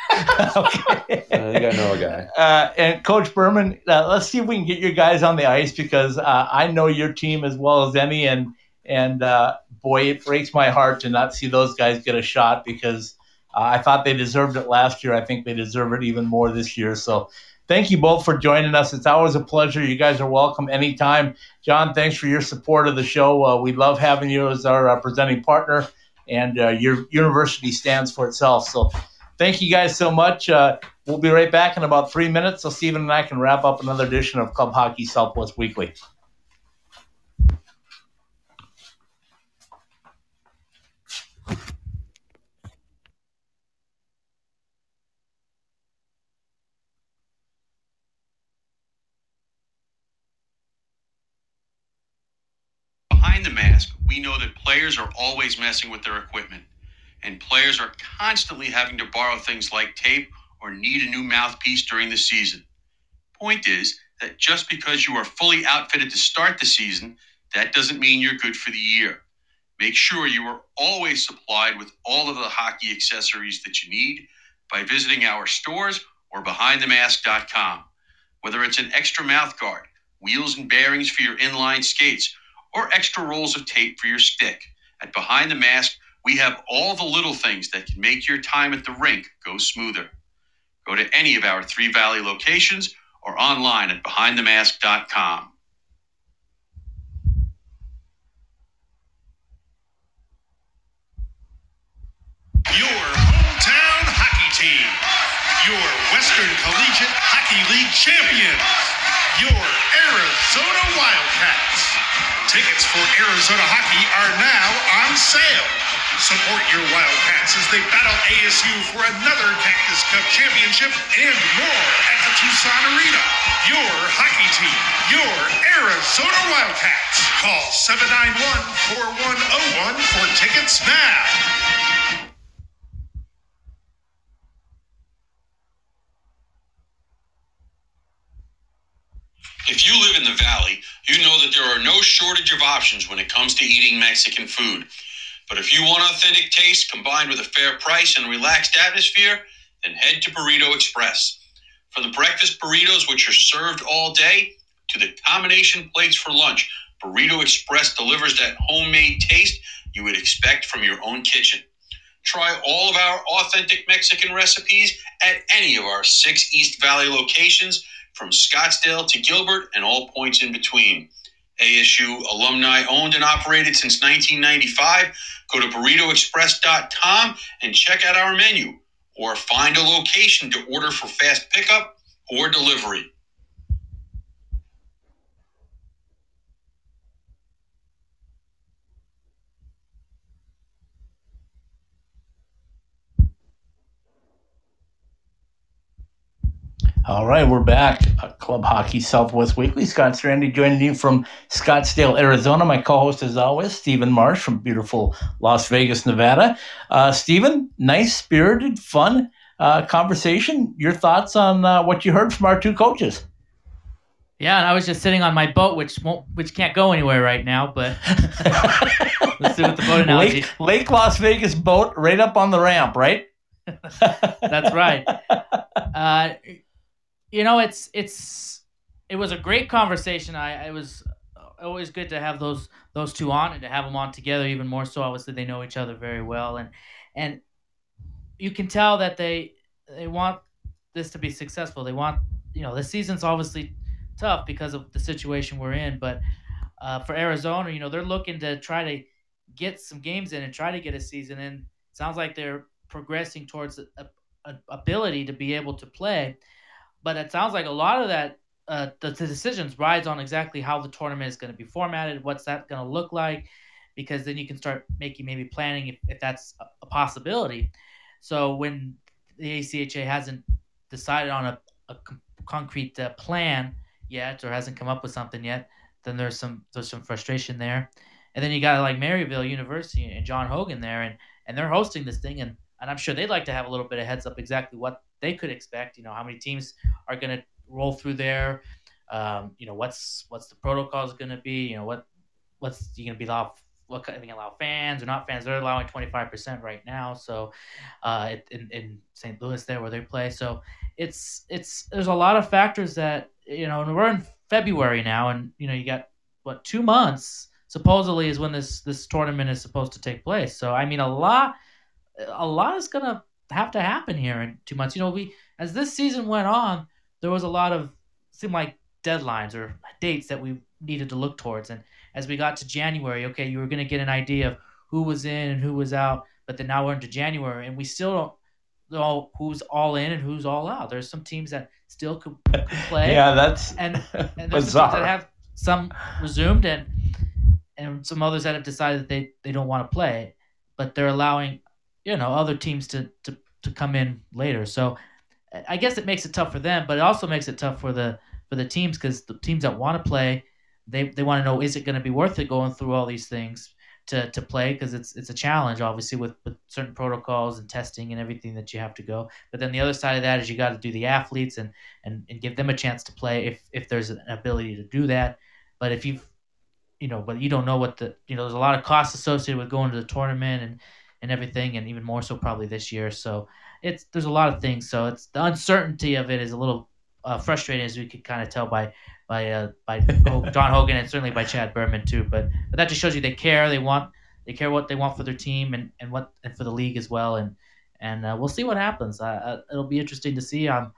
B: okay.
F: I think I know a guy.
B: Uh, and Coach Berman, uh, let's see if we can get your guys on the ice because uh, I know your team as well as any, and and uh, boy, it breaks my heart to not see those guys get a shot because uh, I thought they deserved it last year. I think they deserve it even more this year. So. Thank you both for joining us. It's always a pleasure. You guys are welcome anytime. John, thanks for your support of the show. Uh, we love having you as our uh, presenting partner, and uh, your university stands for itself. So, thank you guys so much. Uh, we'll be right back in about three minutes so Stephen and I can wrap up another edition of Club Hockey Southwest Weekly.
A: Behind the mask, we know that players are always messing with their equipment, and players are constantly having to borrow things like tape or need a new mouthpiece during the season. Point is that just because you are fully outfitted to start the season, that doesn't mean you're good for the year. Make sure you are always supplied with all of the hockey accessories that you need by visiting our stores or behindthemask.com. Whether it's an extra mouth guard, wheels and bearings for your inline skates, or extra rolls of tape for your stick. At Behind the Mask, we have all the little things that can make your time at the rink go smoother. Go to any of our Three Valley locations or online at behindthemask.com.
E: Your hometown hockey team. Your Western Collegiate Hockey League champions. Your Arizona Wildcats. Tickets for Arizona hockey are now on sale. Support your Wildcats as they battle ASU for another Cactus Cup championship and more at the Tucson Arena. Your hockey team, your Arizona Wildcats. Call 791 4101 for tickets now.
A: If you live in the Valley, you know that there are no shortage of options when it comes to eating Mexican food. But if you want authentic taste combined with a fair price and relaxed atmosphere, then head to Burrito Express. From the breakfast burritos, which are served all day, to the combination plates for lunch, Burrito Express delivers that homemade taste you would expect from your own kitchen. Try all of our authentic Mexican recipes at any of our six East Valley locations from Scottsdale to Gilbert and all points in between. ASU alumni owned and operated since 1995. Go to burritoexpress.com and check out our menu or find a location to order for fast pickup or delivery.
B: All right, we're back. Uh, Club Hockey Southwest Weekly. Scott Strandy joining you from Scottsdale, Arizona. My co-host, as always, Stephen Marsh from beautiful Las Vegas, Nevada. Uh, Stephen, nice, spirited, fun uh, conversation. Your thoughts on uh, what you heard from our two coaches?
C: Yeah, and I was just sitting on my boat, which won't, which can't go anywhere right now. But let's do with the boat analogy.
B: Lake, Lake Las Vegas boat, right up on the ramp, right?
C: That's right. Uh, you know, it's it's it was a great conversation. I it was always good to have those those two on and to have them on together. Even more so, obviously, they know each other very well, and and you can tell that they they want this to be successful. They want you know the season's obviously tough because of the situation we're in, but uh, for Arizona, you know they're looking to try to get some games in and try to get a season in. Sounds like they're progressing towards a, a, a ability to be able to play but it sounds like a lot of that uh, the, decisions rides on exactly how the tournament is going to be formatted what's that going to look like because then you can start making maybe planning if, if that's a, a possibility. So when the ACHA hasn't decided on a, a concrete uh, plan yet or hasn't come up with something yet then there's some there's some frustration there. And then you got like Maryville University and John Hogan there and and they're hosting this thing and and I'm sure they'd like to have a little bit of heads up exactly what they could expect. You know, how many teams are going to roll through there? Um, you know, what's what's the protocols going to be? You know, what what's you going to be allowed? What kind of allow fans or not fans? They're allowing 25% right now. So, uh, in, in St. Louis there where they play. So it's, it's, there's a lot of factors that, you know, and we're in February now and, you know, you got what, two months supposedly is when this, this tournament is supposed to take place. So, I mean, a lot, a lot is going to have to happen here in two months. You know, we as this season went on, there was a lot of seemed like deadlines or dates that we needed to look towards. And as we got to January, okay, you were going to get an idea of who was in and who was out. But then now we're into January, and we still don't know who's all in and who's all out. There's some teams that still could, could play.
B: yeah, that's
C: and, and there's some teams that have some resumed and and some others that have decided that they, they don't want to play, but they're allowing you know other teams to to to come in later. So I guess it makes it tough for them, but it also makes it tough for the for the teams because the teams that want to play, they they want to know is it going to be worth it going through all these things to to play because it's it's a challenge obviously with, with certain protocols and testing and everything that you have to go. But then the other side of that is you got to do the athletes and and and give them a chance to play if if there's an ability to do that. But if you've you know, but you don't know what the you know, there's a lot of costs associated with going to the tournament and and everything, and even more so probably this year. So it's there's a lot of things. So it's the uncertainty of it is a little uh, frustrating, as we could kind of tell by by uh, by John Hogan and certainly by Chad Berman too. But but that just shows you they care. They want they care what they want for their team and, and what and for the league as well. And and uh, we'll see what happens. Uh, uh it'll be interesting to see um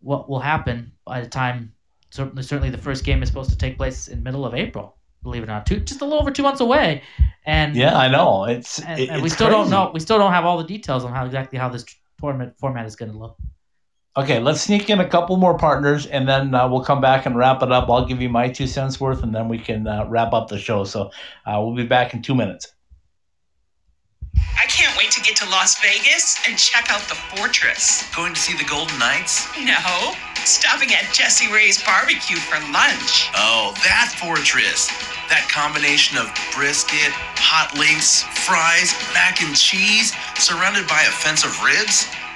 C: what will happen by the time certainly certainly the first game is supposed to take place in middle of April believe it or not, two just a little over two months away. And
B: yeah, I know it's
C: and,
B: it,
C: and we still
B: crazy.
C: don't know. We still don't have all the details on how exactly how this tournament format is going to look.
B: Okay, let's sneak in a couple more partners, and then uh, we'll come back and wrap it up. I'll give you my two cents worth, and then we can uh, wrap up the show. So uh, we'll be back in two minutes.
H: I can't wait to get to Las Vegas and check out the fortress.
D: Going to see the Golden Knights?
H: No, stopping at Jessie Rae's barbecue for lunch.
D: Oh, that fortress. That combination of brisket, hot links, fries, mac and cheese, surrounded by a fence of ribs?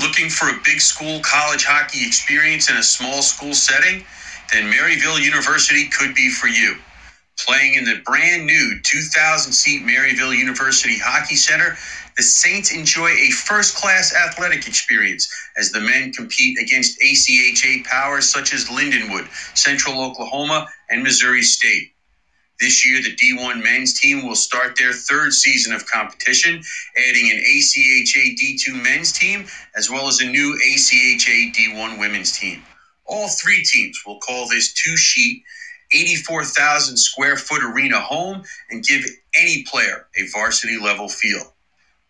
A: Looking for a big school college hockey experience in a small school setting? Then Maryville University could be for you. Playing in the brand new 2,000 seat Maryville University Hockey Center, the Saints enjoy a first class athletic experience as the men compete against ACHA powers such as Lindenwood, Central Oklahoma, and Missouri State. This year, the D1 men's team will start their third season of competition, adding an ACHA D2 men's team as well as a new ACHA D1 women's team. All three teams will call this two sheet, 84,000 square foot arena home and give any player a varsity level feel.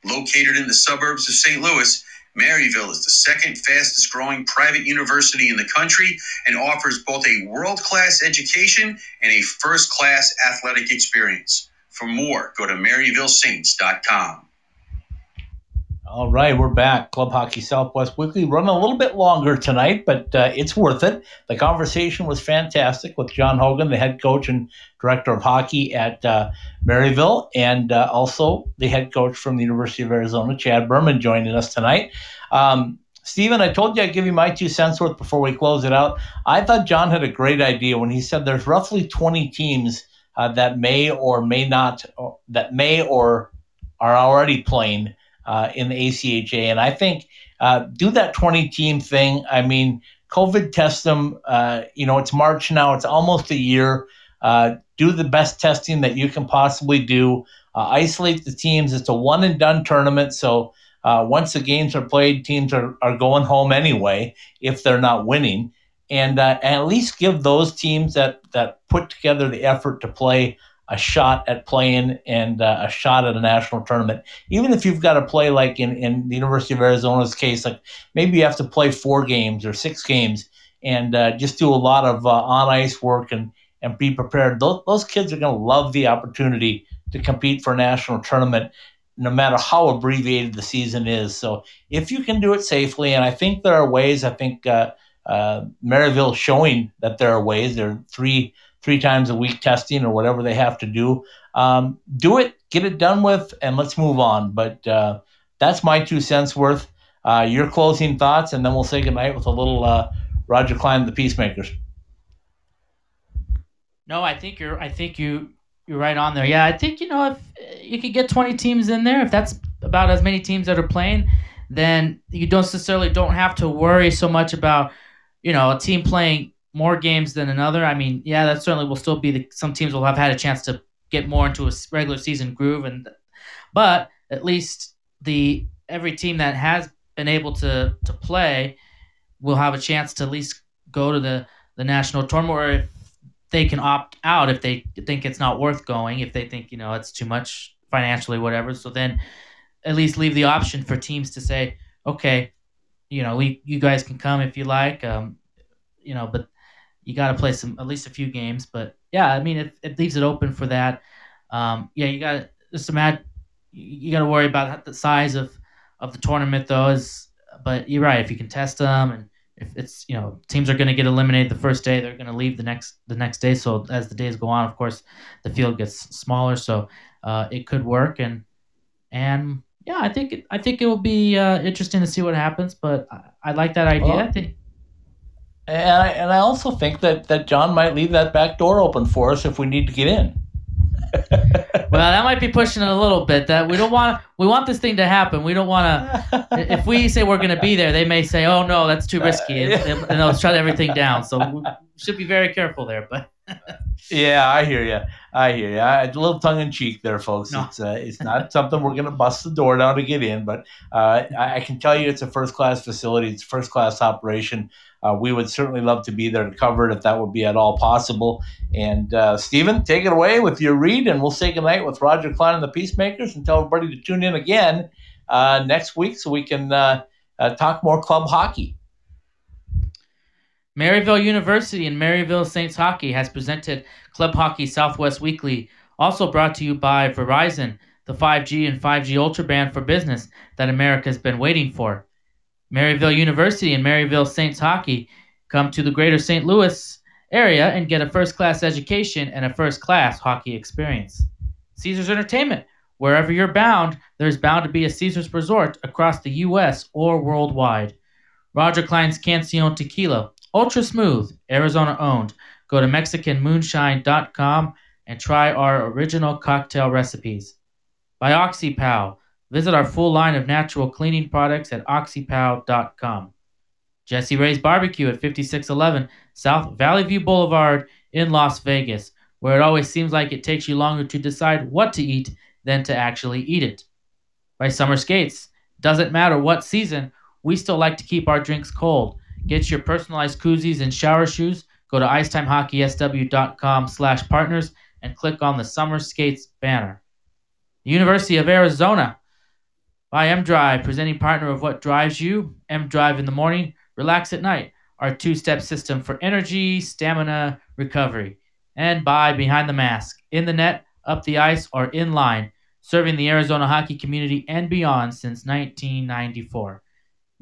A: Located in the suburbs of St. Louis, Maryville is the second fastest growing private university in the country and offers both a world class education and a first class athletic experience. For more, go to MaryvilleSaints.com.
B: All right, we're back. Club Hockey Southwest Weekly running a little bit longer tonight, but uh, it's worth it. The conversation was fantastic with John Hogan, the head coach and director of hockey at uh, Maryville, and uh, also the head coach from the University of Arizona, Chad Berman, joining us tonight. Um, Stephen, I told you I'd give you my two cents worth before we close it out. I thought John had a great idea when he said there's roughly 20 teams uh, that may or may not, that may or are already playing uh, in the ACHA. And I think uh, do that 20 team thing. I mean, COVID test them. Uh, you know, it's March now, it's almost a year. Uh, do the best testing that you can possibly do. Uh, isolate the teams. It's a one and done tournament. So uh, once the games are played, teams are, are going home anyway if they're not winning. And, and at least give those teams that, that put together the effort to play a shot at playing and uh, a shot at a national tournament. Even if you've got to play like in, in the University of Arizona's case, like maybe you have to play four games or six games and uh, just do a lot of uh, on ice work and, and be prepared. Those, those kids are going to love the opportunity to compete for a national tournament no matter how abbreviated the season is. So if you can do it safely, and I think there are ways, I think uh, uh, Maryville showing that there are ways. There are three three times a week testing or whatever they have to do. Um, do it, get it done with, and let's move on. But uh, that's my two cents worth. Uh, your closing thoughts, and then we'll say goodnight with a little uh, Roger Clyne the Peacemakers.
C: No, I think you're. I think you you're right on there. Yeah, I think you know if you could get 20 teams in there, if that's about as many teams that are playing, then you don't necessarily don't have to worry so much about you know a team playing more games than another. I mean, yeah, that certainly will still be the, some teams will have had a chance to get more into a regular season groove, and but at least the every team that has been able to to play will have a chance to at least go to the the national tournament, or if they can opt out if they think it's not worth going, if they think you know it's too much financially, whatever. So then at least leave the option for teams to say, okay, you know, we you guys can come if you like, um, you know, but you got to play some at least a few games. But yeah, I mean, it, it leaves it open for that. Um, yeah, you got just imagine you got to worry about the size of of the tournament though. Is but you're right if you can test them and if it's you know teams are going to get eliminated the first day they're going to leave the next the next day so as the days go on of course the field gets smaller so uh, it could work and and yeah i think it, i think it will be uh, interesting to see what happens but i, I like that idea well, i think
B: and I, and I also think that, that John might leave that back door open for us if we need to get in.
C: well, that might be pushing it a little bit. That we don't want we want this thing to happen. We don't want to. if we say we're going to be there, they may say, "Oh no, that's too risky," and, and they'll shut everything down. So we should be very careful there. But
B: yeah, I hear you. I hear you. I, a little tongue in cheek there, folks. No. It's uh, it's not something we're going to bust the door down to get in, but uh, I, I, can tell you it's a first class facility. It's first class operation. Uh, we would certainly love to be there to cover it if that would be at all possible. And uh, Stephen, take it away with your read, and we'll say goodnight with Roger Clyne and the Peacemakers and tell everybody to tune in again uh, next week so we can uh, uh, talk more club hockey.
C: Maryville University and Maryville Saints Hockey has presented Club Hockey Southwest Weekly, also brought to you by Verizon, the 5G and 5G Ultra Band for business that America has been waiting for. Maryville University and Maryville Saints Hockey come to the greater St. Louis area and get a first class education and a first class hockey experience. Caesars Entertainment. Wherever you're bound, there's bound to be a Caesars resort across the U.S. or worldwide. Roger Clyne's Cancion Tequila. Ultra smooth, Arizona owned. Go to MexicanMoonshine.com and try our original cocktail recipes. By OxyPow. Visit our full line of natural cleaning products at oxypow.com. Jessie Rae's Barbecue at 5611 South Valley View Boulevard in Las Vegas. where it always seems like it takes you longer to decide what to eat than to actually eat it. By Summer Skates. Doesn't matter what season, we still like to keep our drinks cold. Get your personalized koozies and shower shoes. Go to icetimehockeysw.com slash partners and click on the Summer Skates banner. The University of Arizona by M Drive, presenting partner of what drives you. M Drive in the morning, relax at night. Our two step system for energy, stamina, recovery. And by Behind the Mask, in the net, up the ice, or in line, serving the Arizona hockey community and beyond since 1994.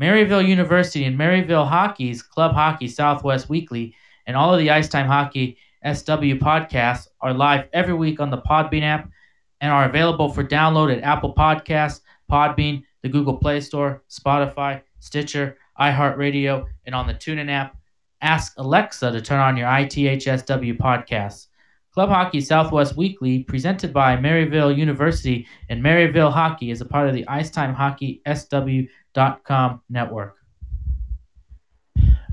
C: Maryville University and Maryville Hockey's Club Hockey Southwest Weekly and all of the Ice Time Hockey SW podcasts are live every week on the Podbean app and are available for download at Apple Podcasts, Podbean, the Google Play Store, Spotify, Stitcher, iHeartRadio, and on the TuneIn app. Ask Alexa to turn on your ITHSW podcasts. Club Hockey Southwest Weekly, presented by Maryville University and Maryville Hockey, is a part of the Icetime Hockey SW.com network.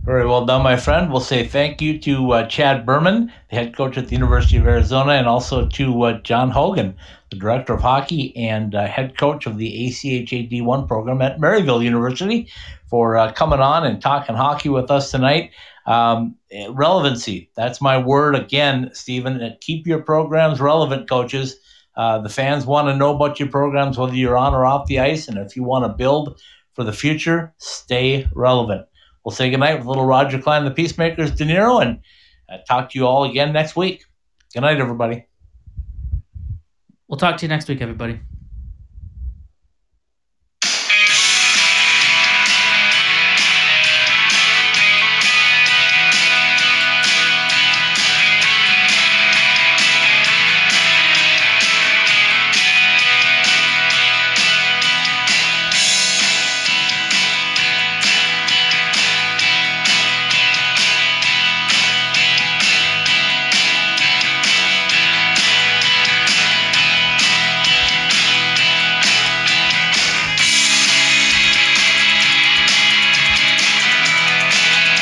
B: Very well done, my friend. We'll say thank you to uh, Chad Berman, the head coach at the University of Arizona, and also to uh, John Hogan, the director of hockey and uh, head coach of the ACHA D1 program at Maryville University, for uh, coming on and talking hockey with us tonight. Um, relevancy, that's my word again, Stephen. Keep your programs relevant, coaches. Uh, the fans want to know about your programs, whether you're on or off the ice, and if you want to build for the future, stay relevant. We'll say goodnight with little Roger Clyne, the Peacemakers, De Niro, and uh, talk to you all again next week. Good night, everybody.
C: We'll talk to you next week, everybody.